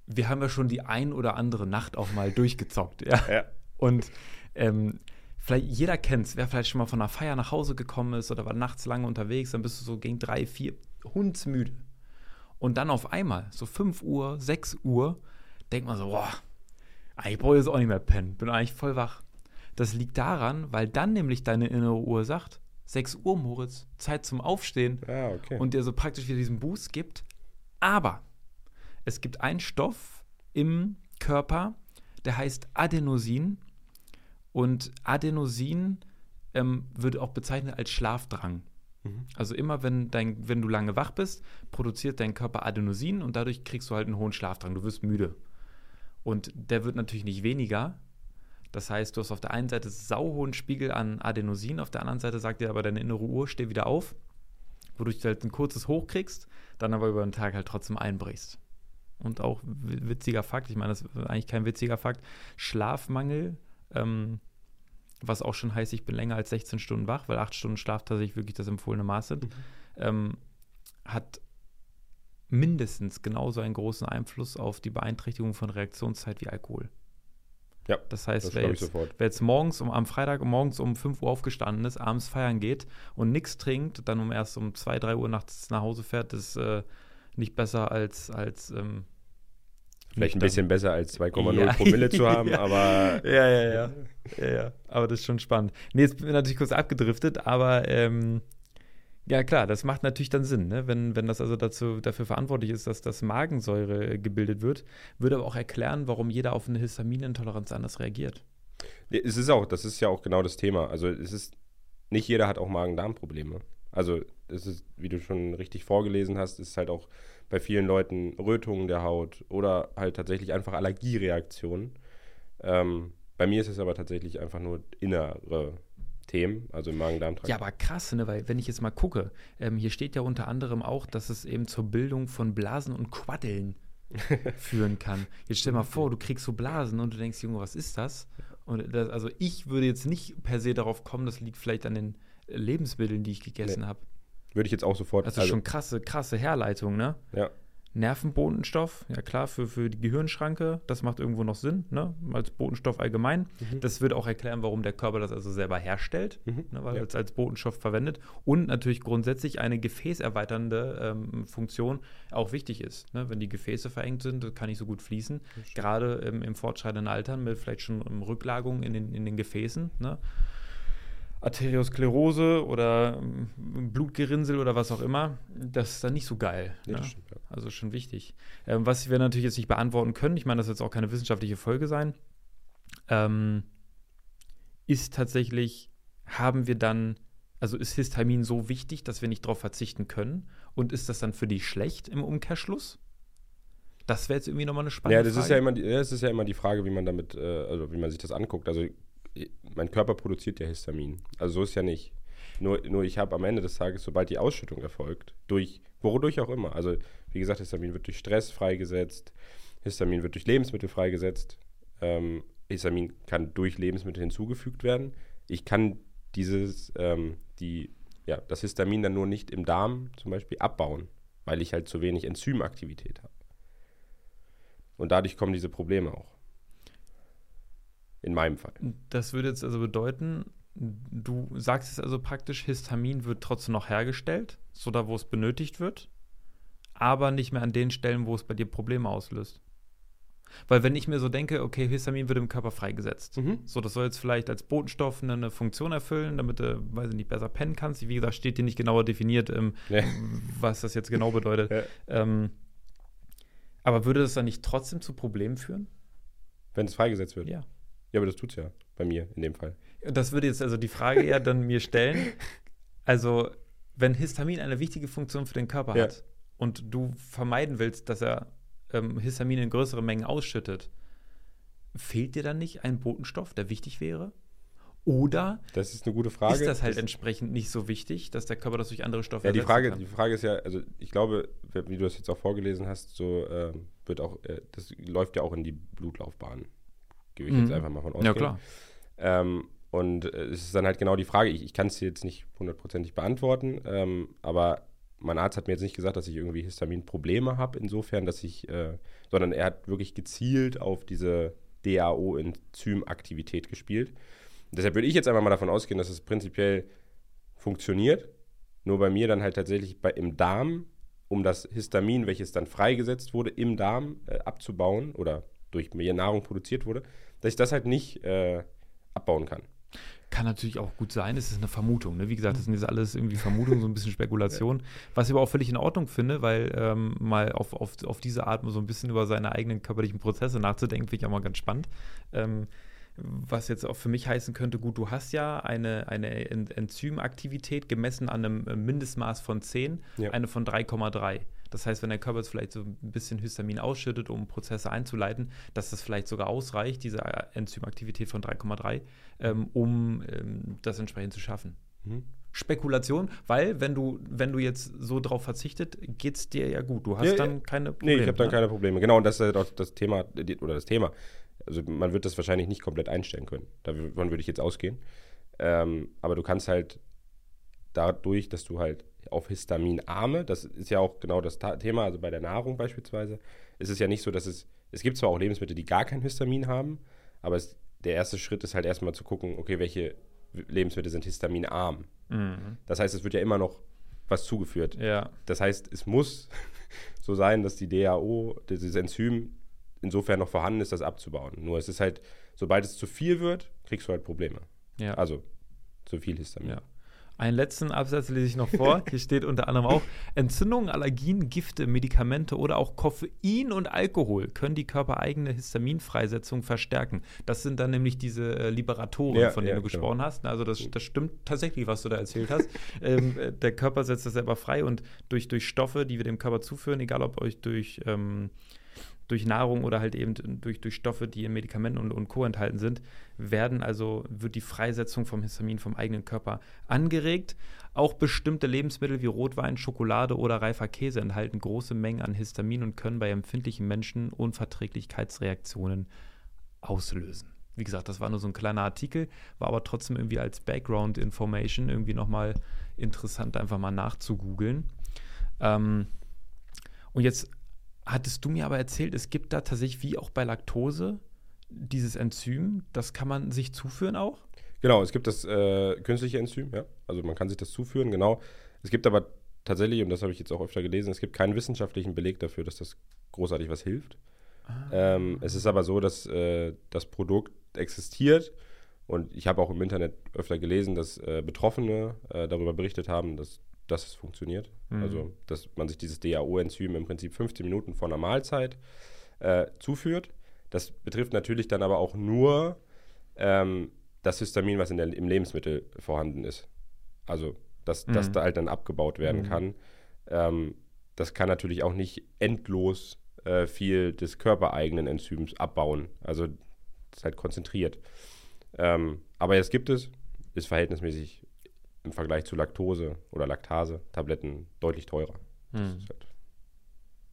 S1: wir haben ja schon die ein oder andere Nacht auch mal durchgezockt, ja.
S3: Ja.
S1: Und ähm, vielleicht jeder kennt es, wer vielleicht schon mal von einer Feier nach Hause gekommen ist oder war nachts lange unterwegs, dann bist du so gegen drei, vier hundsmüde. Und dann auf einmal, so 5 Uhr, 6 Uhr, denkt man so, boah, brauche ich jetzt auch nicht mehr pennen, bin eigentlich voll wach. Das liegt daran, weil dann nämlich deine innere Uhr sagt, 6 Uhr, Moritz, Zeit zum Aufstehen
S3: Ah, okay.
S1: und dir so praktisch wieder diesen Boost gibt. Aber es gibt einen Stoff im Körper, der heißt Adenosin. Und Adenosin ähm, wird auch bezeichnet als Schlafdrang.
S3: Mhm.
S1: Also immer, wenn, dein, wenn du lange wach bist, produziert dein Körper Adenosin und dadurch kriegst du halt einen hohen Schlafdrang. Du wirst müde. Und der wird natürlich nicht weniger. Das heißt, du hast auf der einen Seite sauhohen Spiegel an Adenosin, auf der anderen Seite sagt dir aber deine innere Uhr, steh wieder auf, wodurch du halt ein kurzes Hoch kriegst, dann aber über den Tag halt trotzdem einbrichst. Und auch witziger Fakt, ich meine, das ist eigentlich kein witziger Fakt, Schlafmangel, ähm, was auch schon heißt, ich bin länger als 16 Stunden wach, weil 8 Stunden Schlaf tatsächlich wirklich das empfohlene Maß sind, mhm. ähm, hat mindestens genauso einen großen Einfluss auf die Beeinträchtigung von Reaktionszeit wie Alkohol.
S3: Ja,
S1: das heißt, das wer, jetzt, wer, jetzt, morgens um, am Freitag morgens um 5 Uhr aufgestanden ist, abends feiern geht und nichts trinkt, dann um erst um 2, 3 Uhr nachts nach Hause fährt, ist äh, nicht besser als, als ähm,
S3: Vielleicht ein bisschen besser als 2,0 ja. (laughs) Promille zu haben,
S1: ja.
S3: aber.
S1: Ja, ja, ja, ja. ja, Aber das ist schon spannend. Nee, jetzt bin ich natürlich kurz abgedriftet, aber ähm, ja, klar, das macht natürlich dann Sinn, ne? wenn, wenn das also dazu, dafür verantwortlich ist, dass das Magensäure gebildet wird, würde aber auch erklären, warum jeder auf eine Histaminintoleranz anders reagiert.
S3: Es ist auch, das ist ja auch genau das Thema. Also es ist, nicht jeder hat auch Magen-Darm-Probleme. Also es ist, wie du schon richtig vorgelesen hast, ist halt auch bei vielen Leuten Rötungen der Haut oder halt tatsächlich einfach Allergiereaktionen. Ähm, bei mir ist es aber tatsächlich einfach nur innere Themen, also im Magen-Darm-Trakt.
S1: Ja, aber krass, ne? weil wenn ich jetzt mal gucke, ähm, hier steht ja unter anderem auch, dass es eben zur Bildung von Blasen und Quaddeln (laughs) führen kann. Jetzt stell mal vor, du kriegst so Blasen und du denkst, Junge, was ist das? Und das, also ich würde jetzt nicht per se darauf kommen, das liegt vielleicht an den Lebensmitteln, die ich gegessen nee. habe.
S3: Würde ich jetzt auch sofort.
S1: Das ist also, schon krasse, krasse Herleitung, ne?
S3: Ja.
S1: Nervenbotenstoff, ja klar, für, für die Gehirnschranke, das macht irgendwo noch Sinn, ne? als Botenstoff allgemein. Mhm. Das wird auch erklären, warum der Körper das also selber herstellt, mhm. ne? weil ja. es als Botenstoff verwendet und natürlich grundsätzlich eine gefäßerweiternde ähm, Funktion auch wichtig ist. Ne? Wenn die Gefäße verengt sind, kann nicht so gut fließen, gerade im, im fortschreitenden Alter mit vielleicht schon Rücklagungen in den, in den Gefäßen. Ne? Arteriosklerose oder ähm, Blutgerinnsel oder was auch immer, das ist dann nicht so geil. Nee, ne? stimmt, ja. Also schon wichtig. Ähm, was wir natürlich jetzt nicht beantworten können, ich meine, das wird jetzt auch keine wissenschaftliche Folge sein, ähm, ist tatsächlich, haben wir dann, also ist Histamin so wichtig, dass wir nicht darauf verzichten können? Und ist das dann für dich schlecht im Umkehrschluss? Das wäre jetzt irgendwie nochmal eine spannende
S3: ja, das
S1: Frage.
S3: Ist ja immer die, das ist ja immer die Frage, wie man damit, äh, also wie man sich das anguckt. Also mein Körper produziert ja Histamin. Also so ist ja nicht. Nur, nur ich habe am Ende des Tages, sobald die Ausschüttung erfolgt, durch, wodurch auch immer, also wie gesagt, Histamin wird durch Stress freigesetzt, Histamin wird durch Lebensmittel freigesetzt, ähm, Histamin kann durch Lebensmittel hinzugefügt werden. Ich kann dieses, ähm, die, ja, das Histamin dann nur nicht im Darm zum Beispiel abbauen, weil ich halt zu wenig Enzymaktivität habe. Und dadurch kommen diese Probleme auch. In meinem Fall.
S1: Das würde jetzt also bedeuten, du sagst es also praktisch, Histamin wird trotzdem noch hergestellt, so da, wo es benötigt wird, aber nicht mehr an den Stellen, wo es bei dir Probleme auslöst. Weil wenn ich mir so denke, okay, Histamin wird im Körper freigesetzt. Mhm. So, das soll jetzt vielleicht als Botenstoff eine, eine, Funktion erfüllen, damit du, weiß ich nicht, besser pennen kannst. Wie gesagt, steht dir nicht genauer definiert, ähm, ja. was das jetzt genau bedeutet. Ja. Ähm, aber würde das dann nicht trotzdem zu Problemen führen?
S3: Wenn es freigesetzt wird?
S1: Ja.
S3: Ja, aber das tut es ja bei mir in dem Fall.
S1: Das würde jetzt also die Frage eher dann mir stellen. Also, wenn Histamin eine wichtige Funktion für den Körper ja. hat und du vermeiden willst, dass er ähm, Histamin in größeren Mengen ausschüttet, fehlt dir dann nicht ein Botenstoff, der wichtig wäre? Oder
S3: das ist eine gute Frage.
S1: Ist das halt das entsprechend nicht so wichtig, dass der Körper das durch andere Stoffe
S3: Ja, die Frage, kann? die Frage ist ja, also ich glaube, wie du das jetzt auch vorgelesen hast, so äh, wird auch, äh, das läuft ja auch in die Blutlaufbahn gehe ich mhm. jetzt einfach mal von aus.
S1: Ja, klar.
S3: Ähm, und es ist dann halt genau die Frage, ich, ich kann es jetzt nicht hundertprozentig beantworten, ähm, aber mein Arzt hat mir jetzt nicht gesagt, dass ich irgendwie Histaminprobleme habe, insofern, dass ich, äh, sondern er hat wirklich gezielt auf diese DAO-Enzymaktivität gespielt. Und deshalb würde ich jetzt einfach mal davon ausgehen, dass es prinzipiell funktioniert, nur bei mir dann halt tatsächlich bei, im Darm, um das Histamin, welches dann freigesetzt wurde, im Darm äh, abzubauen oder durch mehr Nahrung produziert wurde, dass ich das halt nicht äh, abbauen kann.
S1: Kann natürlich auch gut sein, es ist eine Vermutung. Ne? Wie gesagt, das sind jetzt alles irgendwie Vermutungen, so ein bisschen (laughs) Spekulation. Was ich aber auch völlig in Ordnung finde, weil ähm, mal auf, auf, auf diese Art so ein bisschen über seine eigenen körperlichen Prozesse nachzudenken, finde ich auch mal ganz spannend. Ähm, was jetzt auch für mich heißen könnte, gut, du hast ja eine, eine Enzymaktivität gemessen an einem Mindestmaß von 10, ja. eine von 3,3. Das heißt, wenn der Körper jetzt vielleicht so ein bisschen Histamin ausschüttet, um Prozesse einzuleiten, dass das vielleicht sogar ausreicht, diese Enzymaktivität von 3,3, ähm, um ähm, das entsprechend zu schaffen. Mhm. Spekulation, weil wenn du, wenn du jetzt so drauf verzichtet, geht es dir ja gut. Du hast ja, dann keine
S3: Probleme. Nee, ich habe dann ne? keine Probleme. Genau, und das ist auch das Thema, oder das Thema. Also man wird das wahrscheinlich nicht komplett einstellen können. Davon würde ich jetzt ausgehen. Ähm, aber du kannst halt dadurch, dass du halt auf Histaminarme, das ist ja auch genau das Thema, also bei der Nahrung beispielsweise, ist es ja nicht so, dass es, es gibt zwar auch Lebensmittel, die gar kein Histamin haben, aber es, der erste Schritt ist halt erstmal zu gucken, okay, welche Lebensmittel sind histaminarm. Mhm. Das heißt, es wird ja immer noch was zugeführt.
S1: Ja.
S3: Das heißt, es muss (laughs) so sein, dass die DAO, dieses Enzym, insofern noch vorhanden ist, das abzubauen. Nur es ist halt, sobald es zu viel wird, kriegst du halt Probleme.
S1: Ja.
S3: Also zu viel Histamin.
S1: Ja. Einen letzten Absatz lese ich noch vor. Hier steht unter anderem auch: Entzündungen, Allergien, Gifte, Medikamente oder auch Koffein und Alkohol können die körpereigene Histaminfreisetzung verstärken. Das sind dann nämlich diese äh, Liberatoren, ja, von denen ja, du genau. gesprochen hast. Also, das, das stimmt tatsächlich, was du da erzählt hast. ähm, äh, der Körper setzt das selber frei und durch, durch Stoffe, die wir dem Körper zuführen, egal ob euch durch. Ähm, durch Nahrung oder halt eben durch, durch Stoffe, die in Medikamenten und, und Co. enthalten sind, werden also, wird die Freisetzung vom Histamin vom eigenen Körper angeregt. Auch bestimmte Lebensmittel wie Rotwein, Schokolade oder reifer Käse enthalten große Mengen an Histamin und können bei empfindlichen Menschen Unverträglichkeitsreaktionen auslösen. Wie gesagt, das war nur so ein kleiner Artikel, war aber trotzdem irgendwie als Background Information irgendwie nochmal interessant, einfach mal nachzugoogeln. Ähm, und jetzt hattest du mir aber erzählt, es gibt da tatsächlich wie auch bei Laktose dieses Enzym, das kann man sich zuführen auch?
S3: Genau, es gibt das äh, künstliche Enzym, ja. Also man kann sich das zuführen, genau. Es gibt aber tatsächlich, und das habe ich jetzt auch öfter gelesen, es gibt keinen wissenschaftlichen Beleg dafür, dass das großartig was hilft. Ah. Ähm, es ist aber so, dass äh, das Produkt existiert und ich habe auch im Internet öfter gelesen, dass äh, Betroffene äh, darüber berichtet haben, dass dass es funktioniert. Mhm. Also, dass man sich dieses DAO-Enzym im Prinzip 15 Minuten vor einer Mahlzeit äh, zuführt. Das betrifft natürlich dann aber auch nur ähm, das Histamin, was in der, im Lebensmittel vorhanden ist. Also, dass mhm. das da halt dann abgebaut werden mhm. kann. Ähm, das kann natürlich auch nicht endlos äh, viel des körpereigenen Enzyms abbauen. Also, das ist halt konzentriert. Ähm, aber es gibt es, ist verhältnismäßig im Vergleich zu Laktose oder Laktase-Tabletten deutlich teurer. Hm. Das ist halt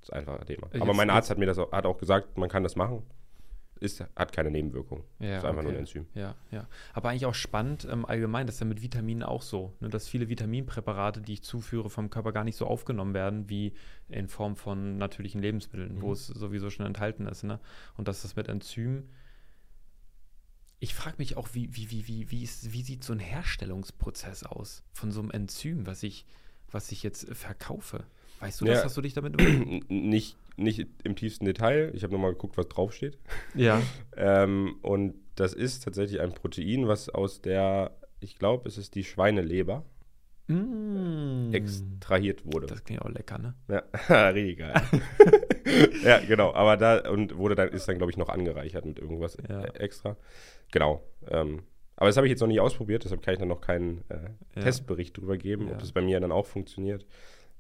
S3: das einfache Thema. Ich Aber mein Arzt hat mir das auch, hat auch gesagt, man kann das machen. Ist, hat keine Nebenwirkung.
S1: Ja,
S3: ist
S1: einfach okay. nur ein Enzym. Ja, ja. Aber eigentlich auch spannend, ähm, allgemein, das ist ja mit Vitaminen auch so, ne, dass viele Vitaminpräparate, die ich zuführe, vom Körper gar nicht so aufgenommen werden, wie in Form von natürlichen Lebensmitteln, mhm. wo es sowieso schon enthalten ist. Ne? Und dass das mit Enzymen ich frage mich auch, wie, wie, wie, wie, wie, ist, wie sieht so ein Herstellungsprozess aus von so einem Enzym, was ich, was ich jetzt verkaufe? Weißt du ja, das? Hast du dich damit (clears throat)
S3: nicht, nicht im tiefsten Detail. Ich habe nochmal geguckt, was draufsteht.
S1: Ja. (laughs)
S3: ähm, und das ist tatsächlich ein Protein, was aus der, ich glaube, es ist die Schweineleber
S1: mm.
S3: extrahiert wurde.
S1: Das klingt auch lecker, ne?
S3: Ja, (laughs) richtig geil. (laughs) ja, genau. Aber da und wurde dann, ist dann, glaube ich, noch angereichert mit irgendwas ja. extra. Genau. Ähm, aber das habe ich jetzt noch nicht ausprobiert, deshalb kann ich dann noch keinen äh, ja. Testbericht drüber geben, ob das bei mir dann auch funktioniert.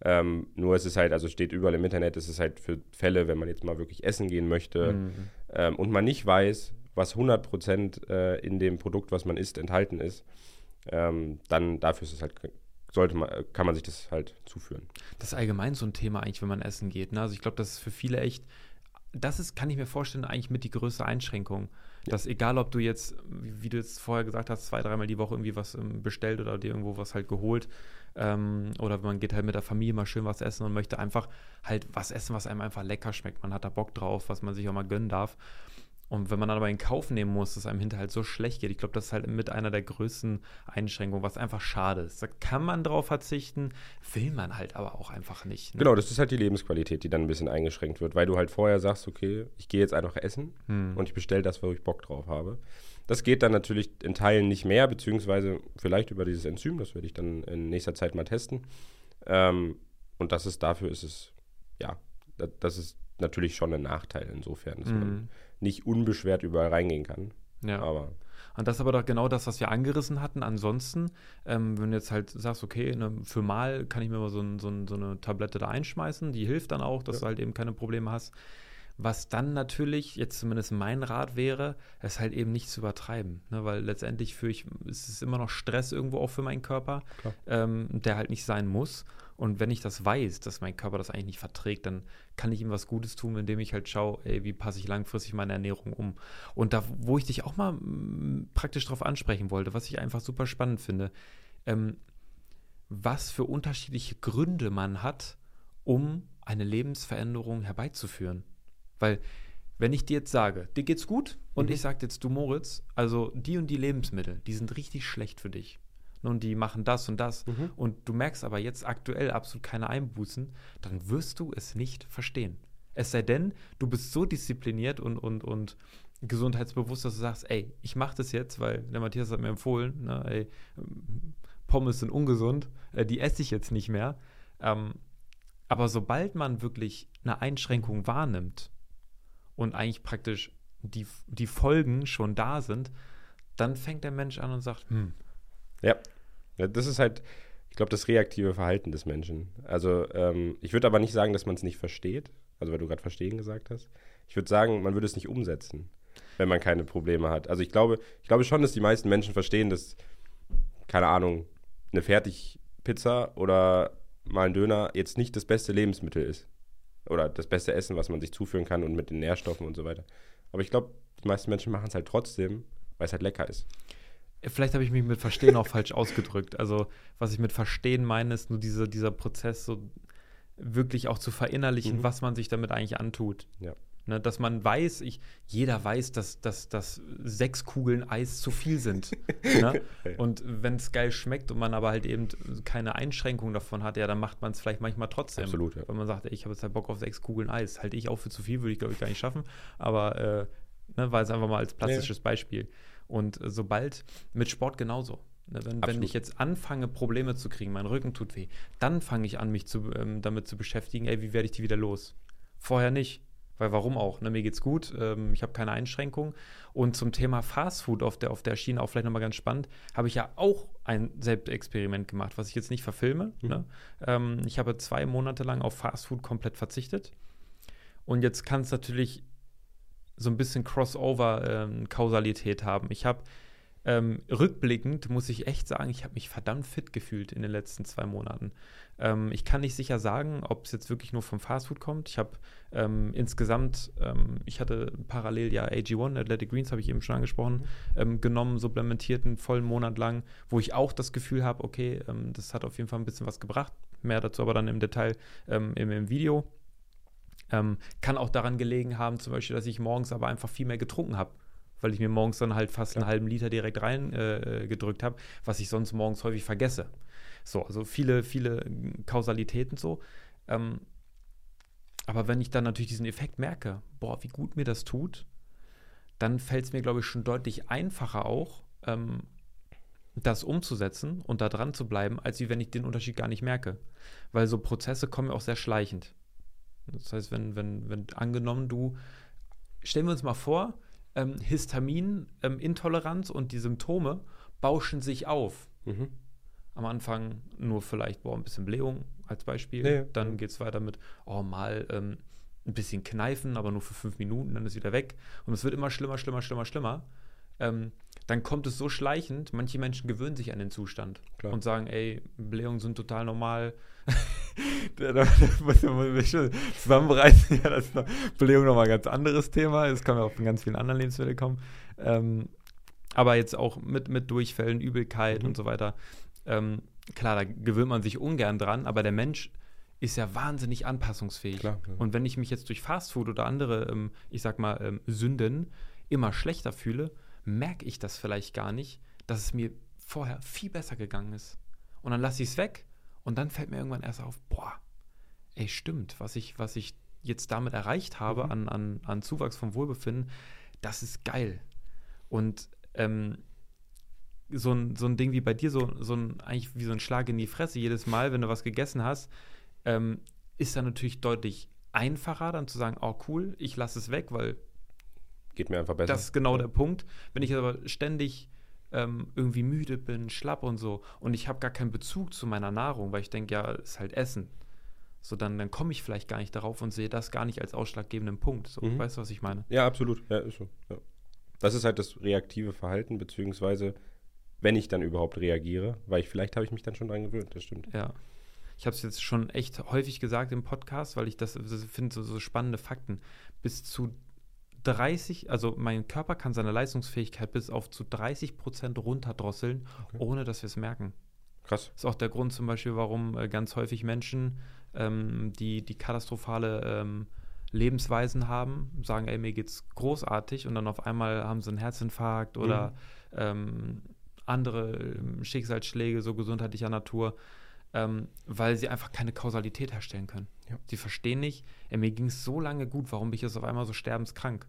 S3: Ähm, nur es ist halt, also steht überall im Internet, es ist halt für Fälle, wenn man jetzt mal wirklich essen gehen möchte mhm. ähm, und man nicht weiß, was 100% äh, in dem Produkt, was man isst, enthalten ist, ähm, dann dafür ist es halt sollte man, kann man sich das halt zuführen.
S1: Das ist allgemein so ein Thema eigentlich, wenn man essen geht. Ne? Also ich glaube, das ist für viele echt, das ist, kann ich mir vorstellen, eigentlich mit die größte Einschränkung. Ja. Dass egal, ob du jetzt, wie du jetzt vorher gesagt hast, zwei, dreimal die Woche irgendwie was ähm, bestellt oder dir irgendwo was halt geholt, ähm, oder man geht halt mit der Familie mal schön was essen und möchte einfach halt was essen, was einem einfach lecker schmeckt. Man hat da Bock drauf, was man sich auch mal gönnen darf. Und wenn man dann aber in Kauf nehmen muss, dass einem hinterher halt so schlecht geht, ich glaube, das ist halt mit einer der größten Einschränkungen, was einfach schade ist. Da kann man drauf verzichten, will man halt aber auch einfach nicht.
S3: Ne? Genau, das ist halt die Lebensqualität, die dann ein bisschen eingeschränkt wird, weil du halt vorher sagst, okay, ich gehe jetzt einfach essen hm. und ich bestelle das, wo ich Bock drauf habe. Das geht dann natürlich in Teilen nicht mehr, beziehungsweise vielleicht über dieses Enzym, das werde ich dann in nächster Zeit mal testen. Ähm, und das ist dafür ist es, ja, das ist natürlich schon ein Nachteil insofern, dass mhm. man nicht unbeschwert überall reingehen kann.
S1: Ja.
S3: Aber
S1: Und das ist aber doch genau das, was wir angerissen hatten. Ansonsten, ähm, wenn du jetzt halt sagst, okay, ne, für mal kann ich mir mal so, ein, so, ein, so eine Tablette da einschmeißen, die hilft dann auch, dass
S3: Ja.
S1: du halt eben keine Probleme hast. Was dann natürlich, jetzt zumindest mein Rat wäre, es halt eben nicht zu übertreiben. Ne? Weil letztendlich führe ich, es ist immer noch Stress irgendwo auch für meinen Körper, ähm, der halt nicht sein muss. Und wenn ich das weiß, dass mein Körper das eigentlich nicht verträgt, dann kann ich ihm was Gutes tun, indem ich halt schaue, ey, wie passe ich langfristig meine Ernährung um. Und da, wo ich dich auch mal mm, praktisch drauf ansprechen wollte, was ich einfach super spannend finde, ähm, was für unterschiedliche Gründe man hat, um eine Lebensveränderung herbeizuführen. Weil, wenn ich dir jetzt sage, dir geht's gut, und
S3: Mhm.
S1: ich sage jetzt, du Moritz, also die und die Lebensmittel, die sind richtig schlecht für dich. Und die machen das und das.
S3: Mhm.
S1: Und du merkst aber jetzt aktuell absolut keine Einbußen, dann wirst du es nicht verstehen. Es sei denn, du bist so diszipliniert und, und, und gesundheitsbewusst, dass du sagst, ey, ich mache das jetzt, weil der Matthias hat mir empfohlen, ne, ey, Pommes sind ungesund, äh, die esse ich jetzt nicht mehr. Ähm, aber sobald man wirklich eine Einschränkung wahrnimmt und eigentlich praktisch die, die Folgen schon da sind, dann fängt der Mensch an und sagt, hm,
S3: Ja. ja das ist halt, ich glaube, das reaktive Verhalten des Menschen. Also, ähm, ich würde aber nicht sagen, dass man es nicht versteht. Also, weil du gerade verstehen gesagt hast. Ich würde sagen, man würde es nicht umsetzen, wenn man keine Probleme hat. Also, ich glaube, ich glaube schon, dass die meisten Menschen verstehen, dass, keine Ahnung, eine Fertigpizza oder mal ein Döner jetzt nicht das beste Lebensmittel ist. Oder das beste Essen, was man sich zuführen kann und mit den Nährstoffen und so weiter. Aber ich glaube, die meisten Menschen machen es halt trotzdem, weil es halt lecker ist.
S1: Vielleicht habe ich mich mit Verstehen auch falsch ausgedrückt. Also, was ich mit Verstehen meine, ist nur diese, dieser Prozess, so wirklich auch zu verinnerlichen,
S3: Mhm.
S1: was man sich damit eigentlich antut.
S3: Ja.
S1: Ne, dass man weiß, ich, jeder weiß, dass, dass, dass sechs Kugeln Eis zu viel sind. (laughs) ne? Und wenn es geil schmeckt und man aber halt eben keine Einschränkung davon hat, ja, dann macht man es vielleicht manchmal trotzdem.
S3: Absolut, ja.
S1: Weil man sagt, ey, ich habe jetzt halt Bock auf sechs Kugeln Eis. Halte ich auch für zu viel, würde ich glaube ich gar nicht schaffen. Aber äh, ne, war es einfach mal als plastisches Beispiel. Und äh, sobald, mit Sport genauso. Ne, wenn, wenn ich jetzt anfange, Probleme zu kriegen, mein Rücken tut weh, dann fange ich an, mich zu, ähm, damit zu beschäftigen, ey, wie werde ich die wieder los? Vorher nicht. Weil warum auch? Ne, mir geht's gut, ähm, ich habe keine Einschränkung. Und zum Thema Fastfood auf der, auf der Schiene, auch vielleicht nochmal ganz spannend, habe ich ja auch ein Selbstexperiment gemacht, was ich jetzt nicht verfilme.
S3: Mhm.
S1: Ne? Ähm, ich habe zwei Monate lang auf Fastfood komplett verzichtet. Und jetzt kann es natürlich so ein bisschen Crossover-Kausalität haben. Ich habe ähm, rückblickend, muss ich echt sagen, ich habe mich verdammt fit gefühlt in den letzten zwei Monaten. Ähm, ich kann nicht sicher sagen, ob es jetzt wirklich nur vom Fastfood kommt. Ich habe ähm, insgesamt, ähm, ich hatte parallel ja AG1, Athletic Greens, habe ich eben schon angesprochen, ähm, genommen, supplementiert einen vollen Monat lang, wo ich auch das Gefühl habe, okay, ähm, das hat auf jeden Fall ein bisschen was gebracht. Mehr dazu aber dann im Detail ähm, im, im Video. Ähm, kann auch daran gelegen haben, zum Beispiel, dass ich morgens aber einfach viel mehr getrunken habe. Weil ich mir morgens dann halt fast einen halben Liter direkt reingedrückt äh, habe, was ich sonst morgens häufig vergesse. So, also viele, viele Kausalitäten so. Ähm, aber wenn ich dann natürlich diesen Effekt merke, boah, wie gut mir das tut, dann fällt es mir, glaube ich, schon deutlich einfacher auch, ähm, das umzusetzen und da dran zu bleiben, als wie wenn ich den Unterschied gar nicht merke. Weil so Prozesse kommen ja auch sehr schleichend. Das heißt, wenn, wenn, wenn angenommen du, stellen wir uns mal vor, ähm, Histaminintoleranz und die Symptome bauschen sich auf.
S3: Mhm.
S1: Am Anfang nur vielleicht, boah, ein bisschen Blähung als Beispiel.
S3: Ja.
S1: Dann geht es weiter mit, oh, mal ähm, ein bisschen kneifen, aber nur für fünf Minuten, dann ist wieder weg. Und es wird immer schlimmer, schlimmer, schlimmer, schlimmer. Ähm, dann kommt es so schleichend, manche Menschen gewöhnen sich an den Zustand
S3: Klar.
S1: und sagen, ey, Blähungen sind total normal. Da, da, muss man schon zusammenreißen. (laughs) Ja, das ist noch, Blähung nochmal ein ganz anderes Thema. Es kann ja auch von ganz vielen anderen Lebensmitteln kommen. Ähm, aber jetzt auch mit, mit Durchfällen, Übelkeit
S3: Mhm.
S1: und so weiter. Ähm, klar, da gewöhnt man sich ungern dran, aber der Mensch ist ja wahnsinnig anpassungsfähig.
S3: Klar, ja.
S1: Und wenn ich mich jetzt durch Fastfood oder andere, ähm, ich sag mal, ähm, Sünden immer schlechter fühle, merke ich das vielleicht gar nicht, dass es mir vorher viel besser gegangen ist. Und dann lasse ich es weg und dann fällt mir irgendwann erst auf, boah, ey, stimmt, was ich, was ich jetzt damit erreicht habe
S3: Mhm.
S1: an, an, an Zuwachs vom Wohlbefinden, das ist geil. Und ähm, so ein, so ein Ding wie bei dir, so, so ein, eigentlich wie so ein Schlag in die Fresse, jedes Mal, wenn du was gegessen hast, ähm, ist dann natürlich deutlich einfacher, dann zu sagen, oh cool, ich lasse es weg, weil
S3: geht mir einfach besser.
S1: Das ist genau
S3: Ja.
S1: der Punkt. Wenn ich aber ständig ähm, irgendwie müde bin, schlapp und so und ich habe gar keinen Bezug zu meiner Nahrung, weil ich denke, ja, ist halt Essen. So, dann, dann komme ich vielleicht gar nicht darauf und sehe das gar nicht als ausschlaggebenden Punkt. So,
S3: Mhm.
S1: weißt du, was ich meine?
S3: Ja, absolut. Ja, ist so. Ja. Das ist halt das reaktive Verhalten, beziehungsweise wenn ich dann überhaupt reagiere, weil ich vielleicht habe ich mich dann schon dran gewöhnt, das stimmt.
S1: Ja. Ich habe es jetzt schon echt häufig gesagt im Podcast, weil ich das, das finde, so, so spannende Fakten. Bis zu 30, also mein Körper kann seine Leistungsfähigkeit bis auf zu 30 Prozent runterdrosseln,
S3: Okay.
S1: ohne dass wir es merken.
S3: Krass.
S1: Das ist auch der Grund zum Beispiel, warum äh, ganz häufig Menschen, ähm, die, die katastrophale ähm, Lebensweisen haben, sagen, ey, mir geht's großartig und dann auf einmal haben sie einen Herzinfarkt oder ähm, andere ähm, Schicksalsschläge so gesundheitlicher Natur, ähm, weil sie einfach keine Kausalität herstellen können.
S3: Ja.
S1: Sie verstehen nicht, ey, mir ging es so lange gut, warum bin ich jetzt auf einmal so sterbenskrank?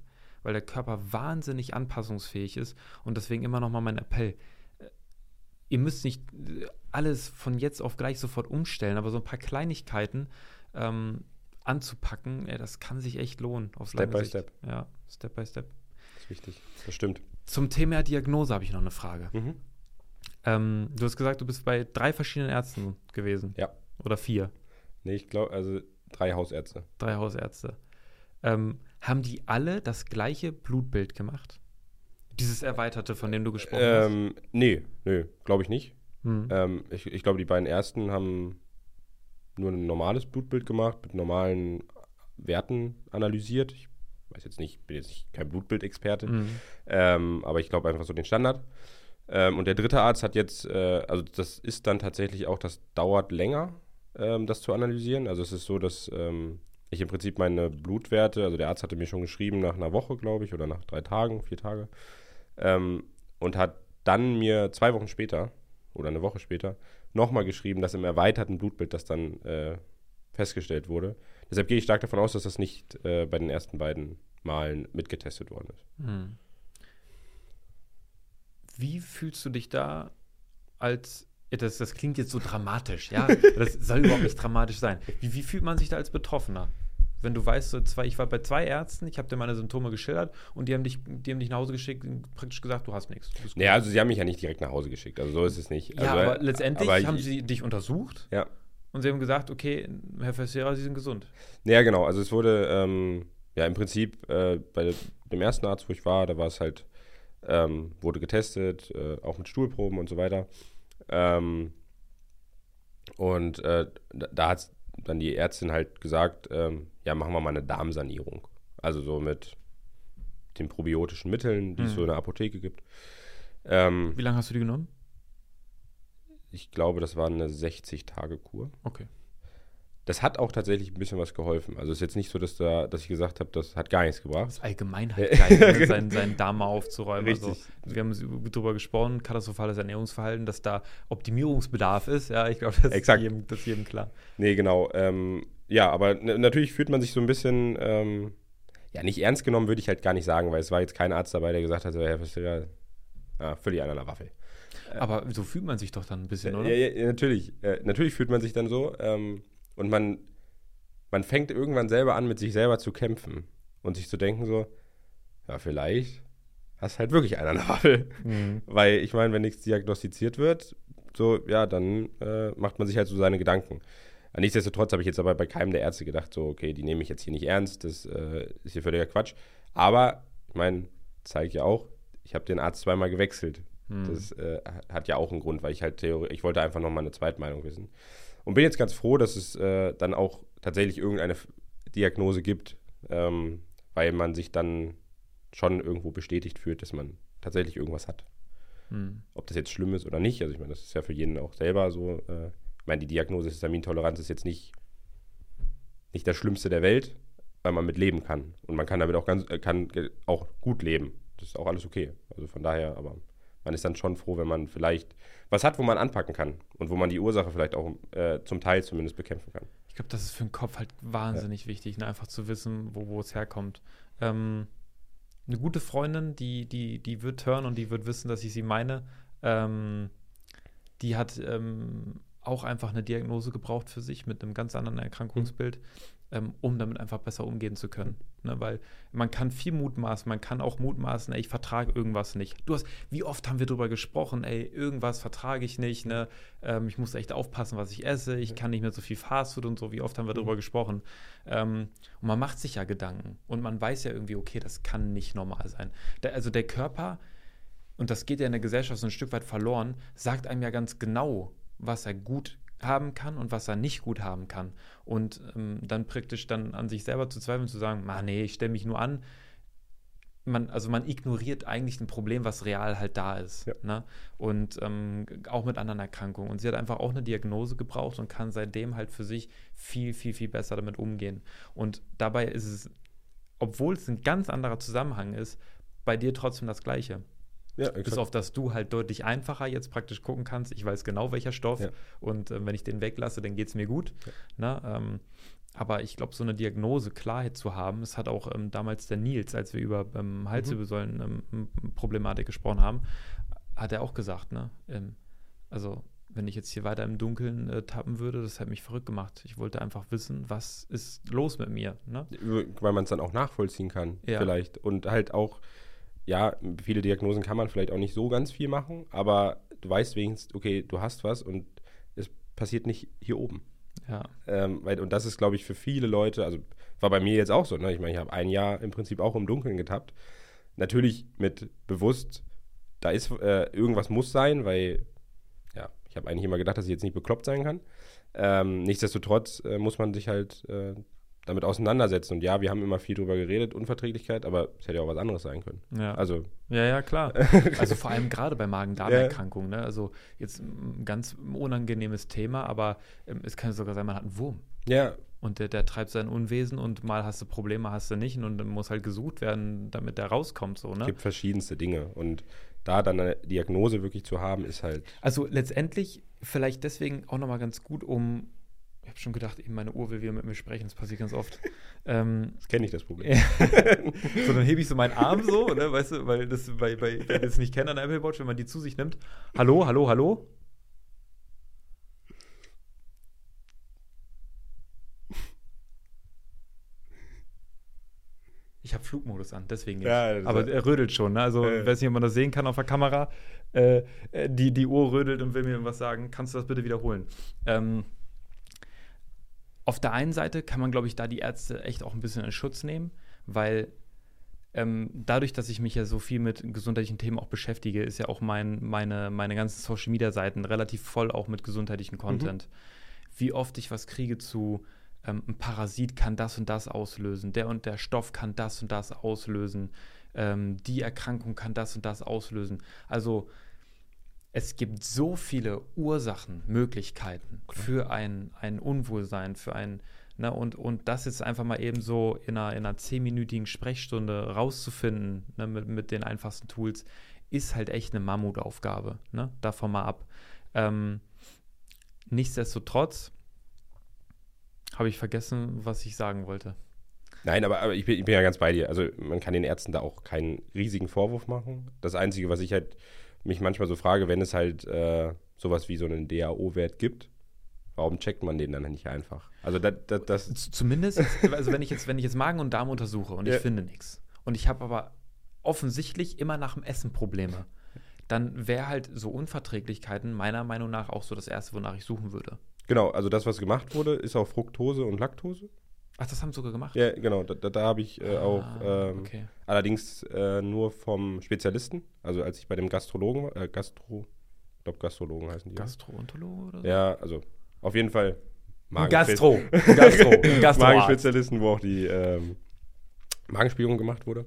S1: Weil der Körper wahnsinnig anpassungsfähig ist und deswegen immer noch mal mein Appell. Äh, Ihr müsst nicht äh, alles von jetzt auf gleich sofort umstellen, aber so ein paar Kleinigkeiten ähm, anzupacken, ey, das kann sich echt lohnen. Auf
S3: Step by
S1: Sicht.
S3: step.
S1: Ja, Step by Step.
S3: Das ist wichtig. Das stimmt.
S1: Zum Thema Diagnose habe ich noch eine Frage.
S3: Mhm.
S1: Ähm, du hast gesagt, du bist bei drei verschiedenen Ärzten gewesen.
S3: Ja.
S1: Oder vier.
S3: Nee, ich glaube, also drei Hausärzte.
S1: Drei Hausärzte. Ähm, haben die alle das gleiche Blutbild gemacht? Dieses erweiterte, von dem du gesprochen
S3: Ähm, nee, nö, glaube ich nicht.
S1: hast? Hm.
S3: Ähm, ich, ich glaube, die beiden ersten haben nur ein normales Blutbild gemacht, mit normalen Werten analysiert. Ich weiß jetzt nicht, bin jetzt nicht kein Blutbildexperte,
S1: Mhm.
S3: ähm, aber ich glaube einfach so den Standard. Ähm, und der dritte Arzt hat jetzt, äh, also das ist dann tatsächlich auch, das dauert länger, ähm, das zu analysieren. Also es ist so, dass ähm, ich im Prinzip meine Blutwerte, also der Arzt hatte mir schon geschrieben nach einer Woche, glaube ich, oder nach drei Tagen, vier Tage, ähm, und hat dann mir zwei Wochen später oder eine Woche später nochmal geschrieben, dass im erweiterten Blutbild das dann äh, festgestellt wurde. Deshalb gehe ich stark davon aus, dass das nicht äh, bei den ersten beiden Malen mitgetestet worden ist.
S1: Hm. Wie fühlst du dich da als. Das, das klingt jetzt so dramatisch, ja. (laughs) Das soll überhaupt nicht dramatisch sein. Wie, wie fühlt man sich da als Betroffener? Wenn du weißt, so zwei, ich war bei zwei Ärzten, ich habe dir meine Symptome geschildert und die haben dich, die haben dich nach Hause geschickt und praktisch gesagt, du hast nichts. Du.
S3: Naja, also sie haben mich ja nicht direkt nach Hause geschickt, also so ist es nicht.
S1: ja,
S3: also,
S1: aber letztendlich
S3: aber
S1: haben
S3: ich-
S1: sie dich untersucht
S3: Ja.
S1: und sie haben gesagt, okay, Herr Fessera, Sie sind gesund.
S3: Ja, genau. Also es wurde ähm, ja im Prinzip äh, bei dem ersten Arzt, wo ich war, da war es halt, ähm, wurde getestet, äh, auch mit Stuhlproben und so weiter. Ähm, und äh, da, hat dann die Ärztin halt gesagt, ähm, ja, machen wir mal eine Darmsanierung. Also so mit den probiotischen Mitteln, die es
S1: Mhm.
S3: so in der Apotheke gibt. Ähm,
S1: Wie lange hast du die genommen?
S3: ich glaube, das war eine 60-Tage-Kur.
S1: Okay.
S3: Das hat auch tatsächlich ein bisschen was geholfen. Also es ist jetzt nicht so, dass, da, dass ich gesagt habe, das hat gar nichts gebracht.
S1: Das ist allgemein halt geil, ne? (laughs) seinen, seinen Darm mal aufzuräumen. Also,
S3: Richtig.
S1: wir haben darüber gesprochen, katastrophales Ernährungsverhalten, dass da Optimierungsbedarf ist. Ja, ich glaube, das, ist jedem- das ist jedem klar.
S3: Nee, genau. Ähm, ja, aber natürlich fühlt man sich so ein bisschen, ähm, ja, nicht ernst genommen, würde ich halt gar nicht sagen, weil es war jetzt kein Arzt dabei, der gesagt hat, so, Herr Vesterra, ja, völlig einer der Waffel.
S1: Aber so fühlt man sich doch dann ein bisschen, oder?
S3: Ja, ja, natürlich. Äh, natürlich fühlt man sich dann so ähm, und man, man fängt irgendwann selber an, mit sich selber zu kämpfen und sich zu denken so, ja, vielleicht hast halt wirklich einer eine (laughs) Waffel.
S1: Mhm.
S3: Weil ich meine, wenn nichts diagnostiziert wird, so, ja, dann äh, macht man sich halt so seine Gedanken. Nichtsdestotrotz habe ich jetzt aber bei keinem der Ärzte gedacht, so, okay, die nehme ich jetzt hier nicht ernst, das äh, ist hier völliger Quatsch. Aber, ich meine, zeige ja auch, ich habe den Arzt zweimal gewechselt.
S1: Mhm.
S3: Das äh, hat ja auch einen Grund, weil ich halt Theorie, ich wollte einfach nochmal eine Zweitmeinung wissen. Und bin jetzt ganz froh, dass es äh, dann auch tatsächlich irgendeine Diagnose gibt, ähm, weil man sich dann schon irgendwo bestätigt fühlt, dass man tatsächlich irgendwas hat
S1: Mhm.
S3: ob das jetzt schlimm ist oder nicht. Also ich meine, das ist ja für jeden auch selber so. Äh, ich meine, die Diagnose Histamintoleranz ist jetzt nicht, nicht das Schlimmste der Welt, weil man mit leben kann. Und man kann damit auch ganz, äh, kann auch gut leben. Das ist auch alles okay. Also von daher, aber man ist dann schon froh, wenn man vielleicht was hat, wo man anpacken kann und wo man die Ursache vielleicht auch äh, zum Teil zumindest bekämpfen kann.
S1: Ich glaube, das ist für den Kopf halt wahnsinnig wichtig, ne? einfach zu wissen, wo, wo es herkommt. Ähm, eine gute Freundin, die, die, die wird hören und die wird wissen, dass ich sie meine, ähm, die hat ähm, auch einfach eine Diagnose gebraucht für sich mit einem ganz anderen Erkrankungsbild. Ähm, um damit einfach besser umgehen zu können. Ne? Weil man kann viel mutmaßen, man kann auch mutmaßen, ey, ich vertrage irgendwas nicht. Du hast, wie oft haben wir darüber gesprochen, ey, irgendwas vertrage ich nicht, ne? Ähm, ich muss echt aufpassen, was ich esse, ich kann nicht mehr so viel Fastfood und so, wie oft haben wir darüber gesprochen. Ähm, und man macht sich ja Gedanken und man weiß ja irgendwie, okay, das kann nicht normal sein. Der, also der Körper, und das geht ja in der Gesellschaft so ein Stück weit verloren, sagt einem ja ganz genau, was er gut haben kann und was er nicht gut haben kann. Und ähm, dann praktisch dann an sich selber zu zweifeln, zu sagen, ah nee, ich stelle mich nur an. Man, also man ignoriert eigentlich ein Problem, was real halt da ist.
S3: Ja.
S1: Ne? Und ähm, auch mit anderen Erkrankungen. Und sie hat einfach auch eine Diagnose gebraucht und kann seitdem halt für sich viel, viel, viel besser damit umgehen. Und dabei ist es, obwohl es ein ganz anderer Zusammenhang ist, bei dir trotzdem das Gleiche.
S3: Ja,
S1: Bis
S3: exakt.
S1: auf, dass du halt deutlich einfacher jetzt praktisch gucken kannst. Ich weiß genau, welcher Stoff.
S3: Ja.
S1: Und äh, wenn ich den weglasse, dann geht es mir gut. Ne? Ähm, aber ich glaube, so eine Diagnose, Klarheit zu haben, das hat auch ähm, damals der Nils, als wir über ähm, Halswirbelsäulen-Problematik gesprochen haben, hat er auch gesagt, ne? Ähm, also, wenn ich jetzt hier weiter im Dunkeln äh, tappen würde, das hätte mich verrückt gemacht. Ich wollte einfach wissen, was ist los mit mir. Ne?
S3: weil man es dann auch nachvollziehen kann,
S1: Ja.
S3: vielleicht. Und halt auch, ja, viele Diagnosen kann man vielleicht auch nicht so ganz viel machen, aber du weißt wenigstens, okay, du hast was und es passiert nicht hier oben.
S1: Ja.
S3: Ähm, weil, und das ist, glaube ich, für viele Leute, also war bei mir jetzt auch so, ne? Ich meine, ich habe ein Jahr im Prinzip auch im Dunkeln getappt. Natürlich mit bewusst, da ist äh, irgendwas muss sein, weil, ja, ich habe eigentlich immer gedacht, dass ich jetzt nicht bekloppt sein kann. Ähm, nichtsdestotrotz äh, muss man sich halt äh, damit auseinandersetzen. Und ja, wir haben immer viel drüber geredet, Unverträglichkeit, aber es hätte ja auch was anderes sein können.
S1: Ja.
S3: Also,
S1: Ja, ja, klar. (laughs) Also vor allem gerade bei Magen-Darm-Erkrankungen. Ne? Also jetzt ein ganz unangenehmes Thema, aber ähm, es kann sogar sein, man hat einen Wurm.
S3: ja,
S1: Und der, der treibt sein Unwesen und mal hast du Probleme, hast du nicht. Und dann muss halt gesucht werden, damit der rauskommt. So,
S3: es
S1: ne?
S3: gibt verschiedenste Dinge. Und da dann eine Diagnose wirklich zu haben, ist halt,
S1: Also letztendlich vielleicht deswegen auch nochmal ganz gut, um. Ich habe schon gedacht, eben meine Uhr will wieder mit mir sprechen, das passiert ganz oft. (laughs) ähm,
S3: das kenne ich das Problem. (laughs)
S1: so, dann hebe ich so meinen Arm so, ne, weißt du, weil das bei, bei wer das nicht kennt an der Apple Watch, wenn man die zu sich nimmt. Hallo, hallo, hallo. Ich habe Flugmodus an, deswegen nicht.
S3: Ja,
S1: Aber er rödelt schon, ne? Also, ich weiß nicht, ob man das sehen kann auf der Kamera. Äh, äh, die, die Uhr rödelt und will mir irgendwas sagen. Kannst du das bitte wiederholen? Ähm, auf der einen Seite kann man, glaube ich, da die Ärzte echt auch ein bisschen in Schutz nehmen, weil ähm, dadurch, dass ich mich ja so viel mit gesundheitlichen Themen auch beschäftige, ist ja auch mein, meine, meine ganzen Social Media Seiten relativ voll auch mit gesundheitlichen Content. Wie oft ich was kriege zu, ähm, ein Parasit kann das und das auslösen, der und der Stoff kann das und das auslösen, ähm, die Erkrankung kann das und das auslösen. Also es gibt so viele Ursachen, Möglichkeiten für ein, ein Unwohlsein, für ein, ne, und, und das jetzt einfach mal eben so in einer, in einer zehnminütigen Sprechstunde rauszufinden, ne, mit, mit den einfachsten Tools, ist halt echt eine Mammutaufgabe, ne, davon mal ab. Ähm, nichtsdestotrotz habe ich vergessen, was ich sagen wollte.
S3: Nein, aber, aber ich, bin, ich bin ja ganz bei dir. Also man kann den Ärzten da auch keinen riesigen Vorwurf machen. Das Einzige, was ich halt mich manchmal so frage, wenn es halt äh, sowas wie so einen DAO-Wert gibt, warum checkt man den dann nicht einfach? Also das, das, das
S1: Zumindest, also wenn ich jetzt, wenn ich jetzt Magen und Darm untersuche und ich
S3: Ja.
S1: finde nichts und ich habe aber offensichtlich immer nach dem Essen Probleme, dann wäre halt so Unverträglichkeiten meiner Meinung nach auch so das Erste, wonach ich suchen würde.
S3: genau, also das, was gemacht wurde, ist auch Fructose und Laktose.
S1: Ach, das haben sie sogar gemacht?
S3: Ja, genau, da, da, da habe ich äh, auch
S1: Ah,
S3: ähm,
S1: okay.
S3: allerdings äh, nur vom Spezialisten, also als ich bei dem Gastrologen war, äh, Gastro, ich glaube Gastrologen heißen die. ja.
S1: Gastroenterologe oder so?
S3: Ja, also auf jeden Fall Magenspe-
S1: Gastro. (laughs) Gastro.
S3: Magenspezialisten, wo auch die ähm, Magenspiegelung gemacht wurde.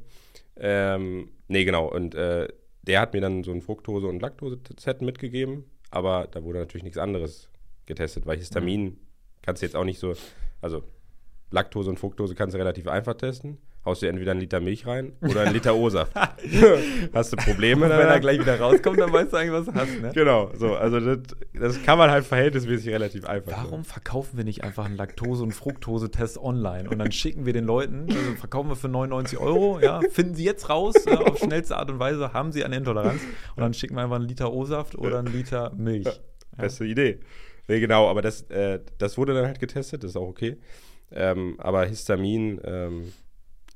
S3: Ähm, nee, genau. Und äh, der hat mir dann so ein Fructose- und Laktose-Set mitgegeben, aber da wurde natürlich nichts anderes getestet, weil Histamin kannst du jetzt auch nicht so, also Laktose und Fructose kannst du relativ einfach testen. Haust du entweder einen Liter Milch rein oder einen Liter O-Saft. (laughs) hast du Probleme
S1: Wenn er gleich wieder rauskommt, dann weißt du eigentlich, was du hast, ne?
S3: Genau, so, also das, das kann man halt verhältnismäßig relativ einfach.
S1: Warum verkaufen wir nicht einfach einen Laktose- und Fructose-Test online und dann schicken wir den Leuten, also verkaufen wir für 99 Euro, ja, finden sie jetzt raus, äh, auf schnellste Art und Weise, haben sie eine Intoleranz und dann schicken wir einfach einen Liter O-Saft oder einen Liter Milch.
S3: Beste Idee. Nee, genau, aber das, äh, das wurde dann halt getestet, das ist auch okay. Ähm, aber Histamin ähm,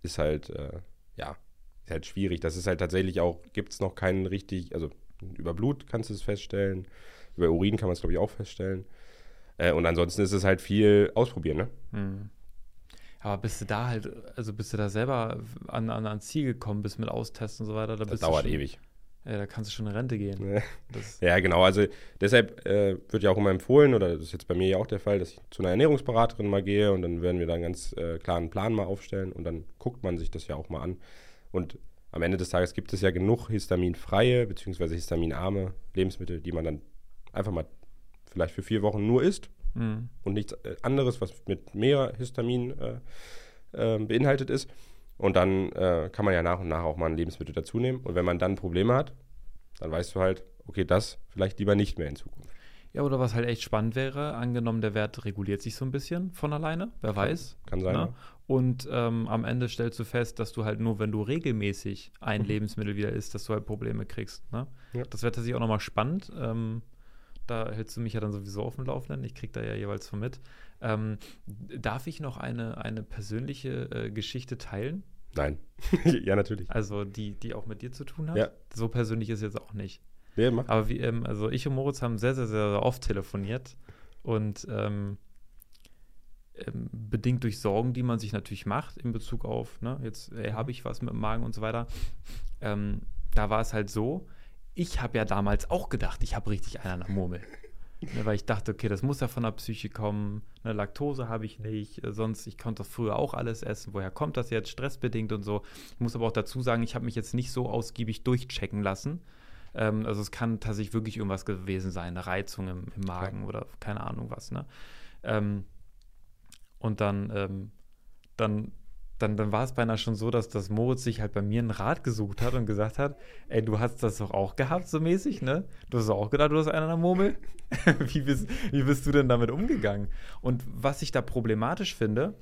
S3: ist halt, äh, ja, ist halt schwierig. Das ist halt tatsächlich auch, gibt es noch keinen richtig, also über Blut kannst du es feststellen, über Urin kann man es, glaube ich, auch feststellen. Äh, und ansonsten ist es halt viel ausprobieren, ne?
S1: Hm. Aber bist du da halt, also bist du da selber an, an ein Ziel gekommen bist mit Austesten und so weiter? Da
S3: Das
S1: bist du
S3: dauert
S1: schon,
S3: ewig.
S1: Ja, da kannst du schon in Rente gehen.
S3: Ja.
S1: Das,
S3: Ja, genau. Also deshalb äh, wird ja auch immer empfohlen, oder das ist jetzt bei mir ja auch der Fall, dass ich zu einer Ernährungsberaterin mal gehe und dann werden wir da einen ganz äh, klaren Plan mal aufstellen und dann guckt man sich das ja auch mal an. Und am Ende des Tages gibt es ja genug histaminfreie bzw. histaminarme Lebensmittel, die man dann einfach mal vielleicht für vier Wochen nur isst
S1: hm.
S3: und nichts äh, anderes, was mit mehr Histamin äh, äh, beinhaltet ist. Und dann äh, kann man ja nach und nach auch mal ein Lebensmittel dazu nehmen. Und wenn man dann Probleme hat, dann weißt du halt, okay, das vielleicht lieber nicht mehr in Zukunft.
S1: Ja, oder was halt echt spannend wäre, angenommen, der Wert reguliert sich so ein bisschen von alleine, wer weiß.
S3: Kann sein.
S1: Ne? Und ähm, am Ende stellst du fest, dass du halt nur, wenn du regelmäßig ein
S3: Mhm.
S1: Lebensmittel wieder isst, dass du halt Probleme kriegst. Ne?
S3: Ja.
S1: Das wäre tatsächlich auch nochmal spannend. Ähm, da hältst du mich ja dann sowieso auf dem Laufenden. Ich krieg da ja jeweils von mit. Ähm, darf ich noch eine, eine persönliche äh, Geschichte teilen?
S3: Nein. (laughs) ja, natürlich.
S1: Also die, die auch mit dir zu tun hat?
S3: Ja.
S1: So persönlich ist jetzt auch nicht.
S3: Nee, mach.
S1: Aber wie, ähm, also ich und Moritz haben sehr, sehr, sehr oft telefoniert und ähm, ähm, bedingt durch Sorgen, die man sich natürlich macht in Bezug auf, ne, jetzt ey, habe ich was mit dem Magen und so weiter. Ähm, da war es halt so, ich habe ja damals auch gedacht, ich habe richtig einen an der Murmel. Ne, weil ich dachte, okay, das muss ja von der Psyche kommen. Ne, Laktose habe ich nicht, äh, sonst, ich konnte das früher auch alles essen. Woher kommt das jetzt? Stressbedingt und so. Ich muss aber auch dazu sagen, ich habe mich jetzt nicht so ausgiebig durchchecken lassen. Ähm, also es kann tatsächlich wirklich irgendwas gewesen sein, eine Reizung im, im Magen oder keine Ahnung was. Ne? Ähm, und dann, ähm, dann, dann, dann war es beinahe schon so, dass das Moritz sich halt bei mir einen Rat gesucht hat und gesagt hat, ey, du hast das doch auch gehabt, so mäßig, ne? Du hast auch gedacht, du hast einen an der Murmel. (laughs) wie, bist, wie bist du denn damit umgegangen? Und was ich da problematisch finde,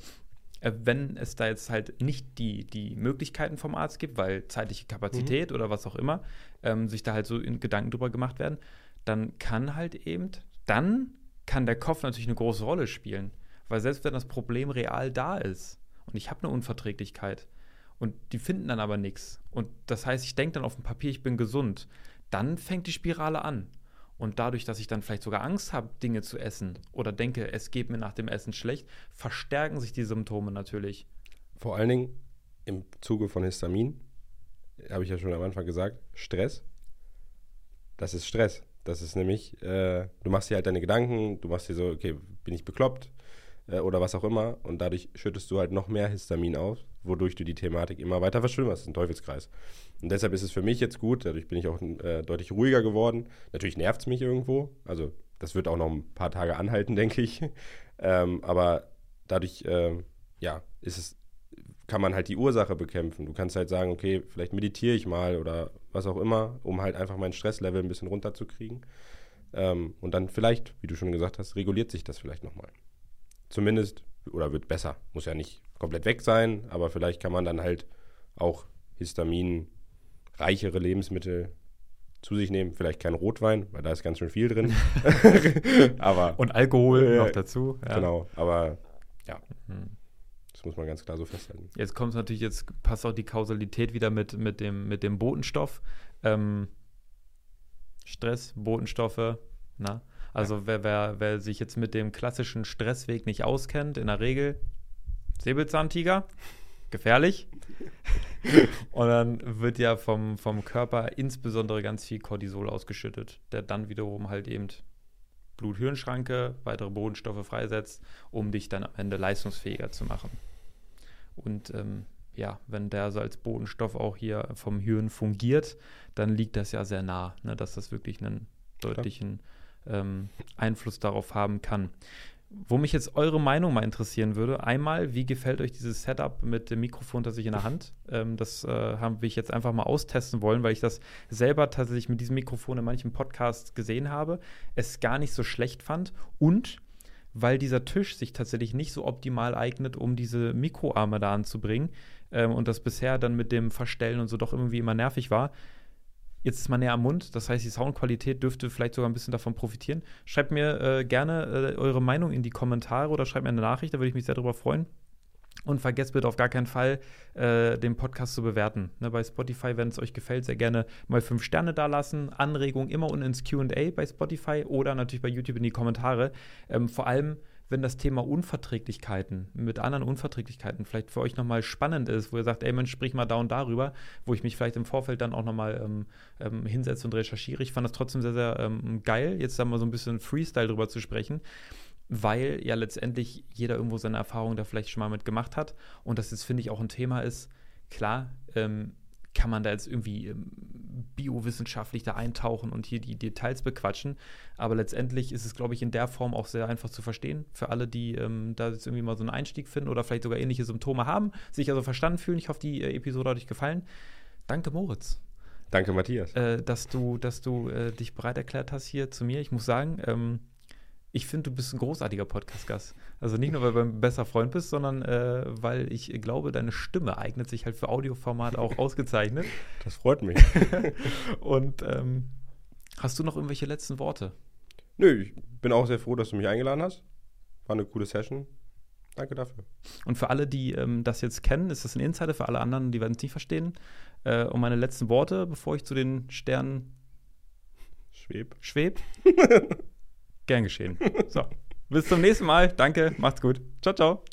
S1: äh, wenn es da jetzt halt nicht die, die Möglichkeiten vom Arzt gibt, weil zeitliche Kapazität oder was auch immer, ähm, sich da halt so in Gedanken drüber gemacht werden, dann kann halt eben, dann kann der Kopf natürlich eine große Rolle spielen. Weil selbst wenn das Problem real da ist und ich habe eine Unverträglichkeit und die finden dann aber nichts und das heißt, ich denke dann auf dem Papier, ich bin gesund, dann fängt die Spirale an. Und dadurch, dass ich dann vielleicht sogar Angst habe, Dinge zu essen oder denke, es geht mir nach dem Essen schlecht, verstärken sich die Symptome natürlich.
S3: Vor allen Dingen im Zuge von Histamin, habe ich ja schon am Anfang gesagt, Stress. Das ist Stress. Das ist nämlich, äh, du machst dir halt deine Gedanken, du machst dir so, okay, bin ich bekloppt äh, oder was auch immer und dadurch schüttest du halt noch mehr Histamin aus, wodurch du die Thematik immer weiter verschwimmerst. Das ist ein Teufelskreis. Und deshalb ist es für mich jetzt gut, dadurch bin ich auch äh, deutlich ruhiger geworden. Natürlich nervt es mich irgendwo, also das wird auch noch ein paar Tage anhalten, (laughs) denke ich. ähm, aber dadurch, ähm, ja, ist es kann man halt die Ursache bekämpfen. Du kannst halt sagen, okay, vielleicht meditiere ich mal oder was auch immer, um halt einfach mein Stresslevel ein bisschen runterzukriegen. Ähm, und dann vielleicht, wie du schon gesagt hast, reguliert sich das vielleicht nochmal. Zumindest, oder wird besser. Muss ja nicht komplett weg sein, aber vielleicht kann man dann halt auch histaminreichere Lebensmittel zu sich nehmen. Vielleicht kein Rotwein, weil da ist ganz schön viel drin. (laughs) (laughs) aber
S1: Und Alkohol
S3: Äh,
S1: noch dazu. ja.
S3: genau, aber ja,
S1: Hm.
S3: das muss man ganz klar so festhalten.
S1: Jetzt kommt natürlich, jetzt passt auch die Kausalität wieder mit, mit, dem, mit dem Botenstoff. Ähm, Stress, Botenstoffe, na? Also wer, wer, wer sich jetzt mit dem klassischen Stressweg nicht auskennt, in der Regel Säbelzahntiger, gefährlich. (laughs) Und dann wird ja vom, vom Körper insbesondere ganz viel Cortisol ausgeschüttet, der dann wiederum halt eben Blut-Hirn-Schranke, weitere Bodenstoffe freisetzt, um dich dann am Ende leistungsfähiger zu machen. Und ähm, ja, wenn der so als Bodenstoff auch hier vom Hirn fungiert, dann liegt das ja sehr nah, ne, dass das wirklich einen deutlichen ähm, Einfluss darauf haben kann. Wo mich jetzt eure Meinung mal interessieren würde, einmal, wie gefällt euch dieses Setup mit dem Mikrofon sich in der Hand? Ähm, das äh, haben wir jetzt einfach mal austesten wollen, weil ich das selber tatsächlich mit diesem Mikrofon in manchen Podcasts gesehen habe, es gar nicht so schlecht fand und weil dieser Tisch sich tatsächlich nicht so optimal eignet, um diese Mikroarme da anzubringen ähm, und das bisher dann mit dem Verstellen und so doch irgendwie immer nervig war, Jetzt ist man näher am Mund, das heißt, die Soundqualität dürfte vielleicht sogar ein bisschen davon profitieren. Schreibt mir äh, gerne äh, eure Meinung in die Kommentare oder schreibt mir eine Nachricht, da würde ich mich sehr darüber freuen. Und vergesst bitte auf gar keinen Fall, äh, den Podcast zu bewerten. Ne, bei Spotify, wenn es euch gefällt, sehr gerne mal fünf Sterne da lassen. Anregungen immer unten ins QA bei Spotify oder natürlich bei YouTube in die Kommentare. Ähm, vor allem, wenn das Thema Unverträglichkeiten mit anderen Unverträglichkeiten vielleicht für euch nochmal spannend ist, wo ihr sagt, ey Mensch, sprich mal da und darüber, wo ich mich vielleicht im Vorfeld dann auch nochmal ähm, ähm, hinsetze und recherchiere. Ich fand das trotzdem sehr, sehr ähm, geil, jetzt da mal so ein bisschen Freestyle drüber zu sprechen weil ja letztendlich jeder irgendwo seine Erfahrung da vielleicht schon mal mit gemacht hat und das jetzt, finde ich, auch ein Thema ist. Klar, ähm, kann man da jetzt irgendwie ähm, biowissenschaftlich da eintauchen und hier die Details bequatschen. Aber letztendlich ist es, glaube ich, in der Form auch sehr einfach zu verstehen für alle, die ähm, da jetzt irgendwie mal so einen Einstieg finden oder vielleicht sogar ähnliche Symptome haben, sich also verstanden fühlen. Ich hoffe, die äh, Episode hat euch gefallen. Danke, Moritz.
S3: Danke, Matthias.
S1: Äh, dass du, dass du äh, dich bereit erklärt hast hier zu mir. Ich muss sagen, ähm, ich finde, du bist ein großartiger Podcast-Gast. Also nicht nur, weil du ein besser Freund bist, sondern äh, weil ich glaube, deine Stimme eignet sich halt für Audioformat auch (laughs) ausgezeichnet.
S3: Das freut mich. (laughs)
S1: Und ähm, hast du noch irgendwelche letzten Worte?
S3: Nö, ich bin auch sehr froh, dass du mich eingeladen hast. War eine coole Session. Danke dafür.
S1: Und für alle, die ähm, das jetzt kennen, ist das ein Insider. Für alle anderen, die werden es nicht verstehen. Äh, und meine letzten Worte, bevor ich zu den Sternen
S3: schweb.
S1: Schweb. (laughs) Gern geschehen. So, bis zum nächsten Mal. Danke, macht's gut. Ciao, ciao.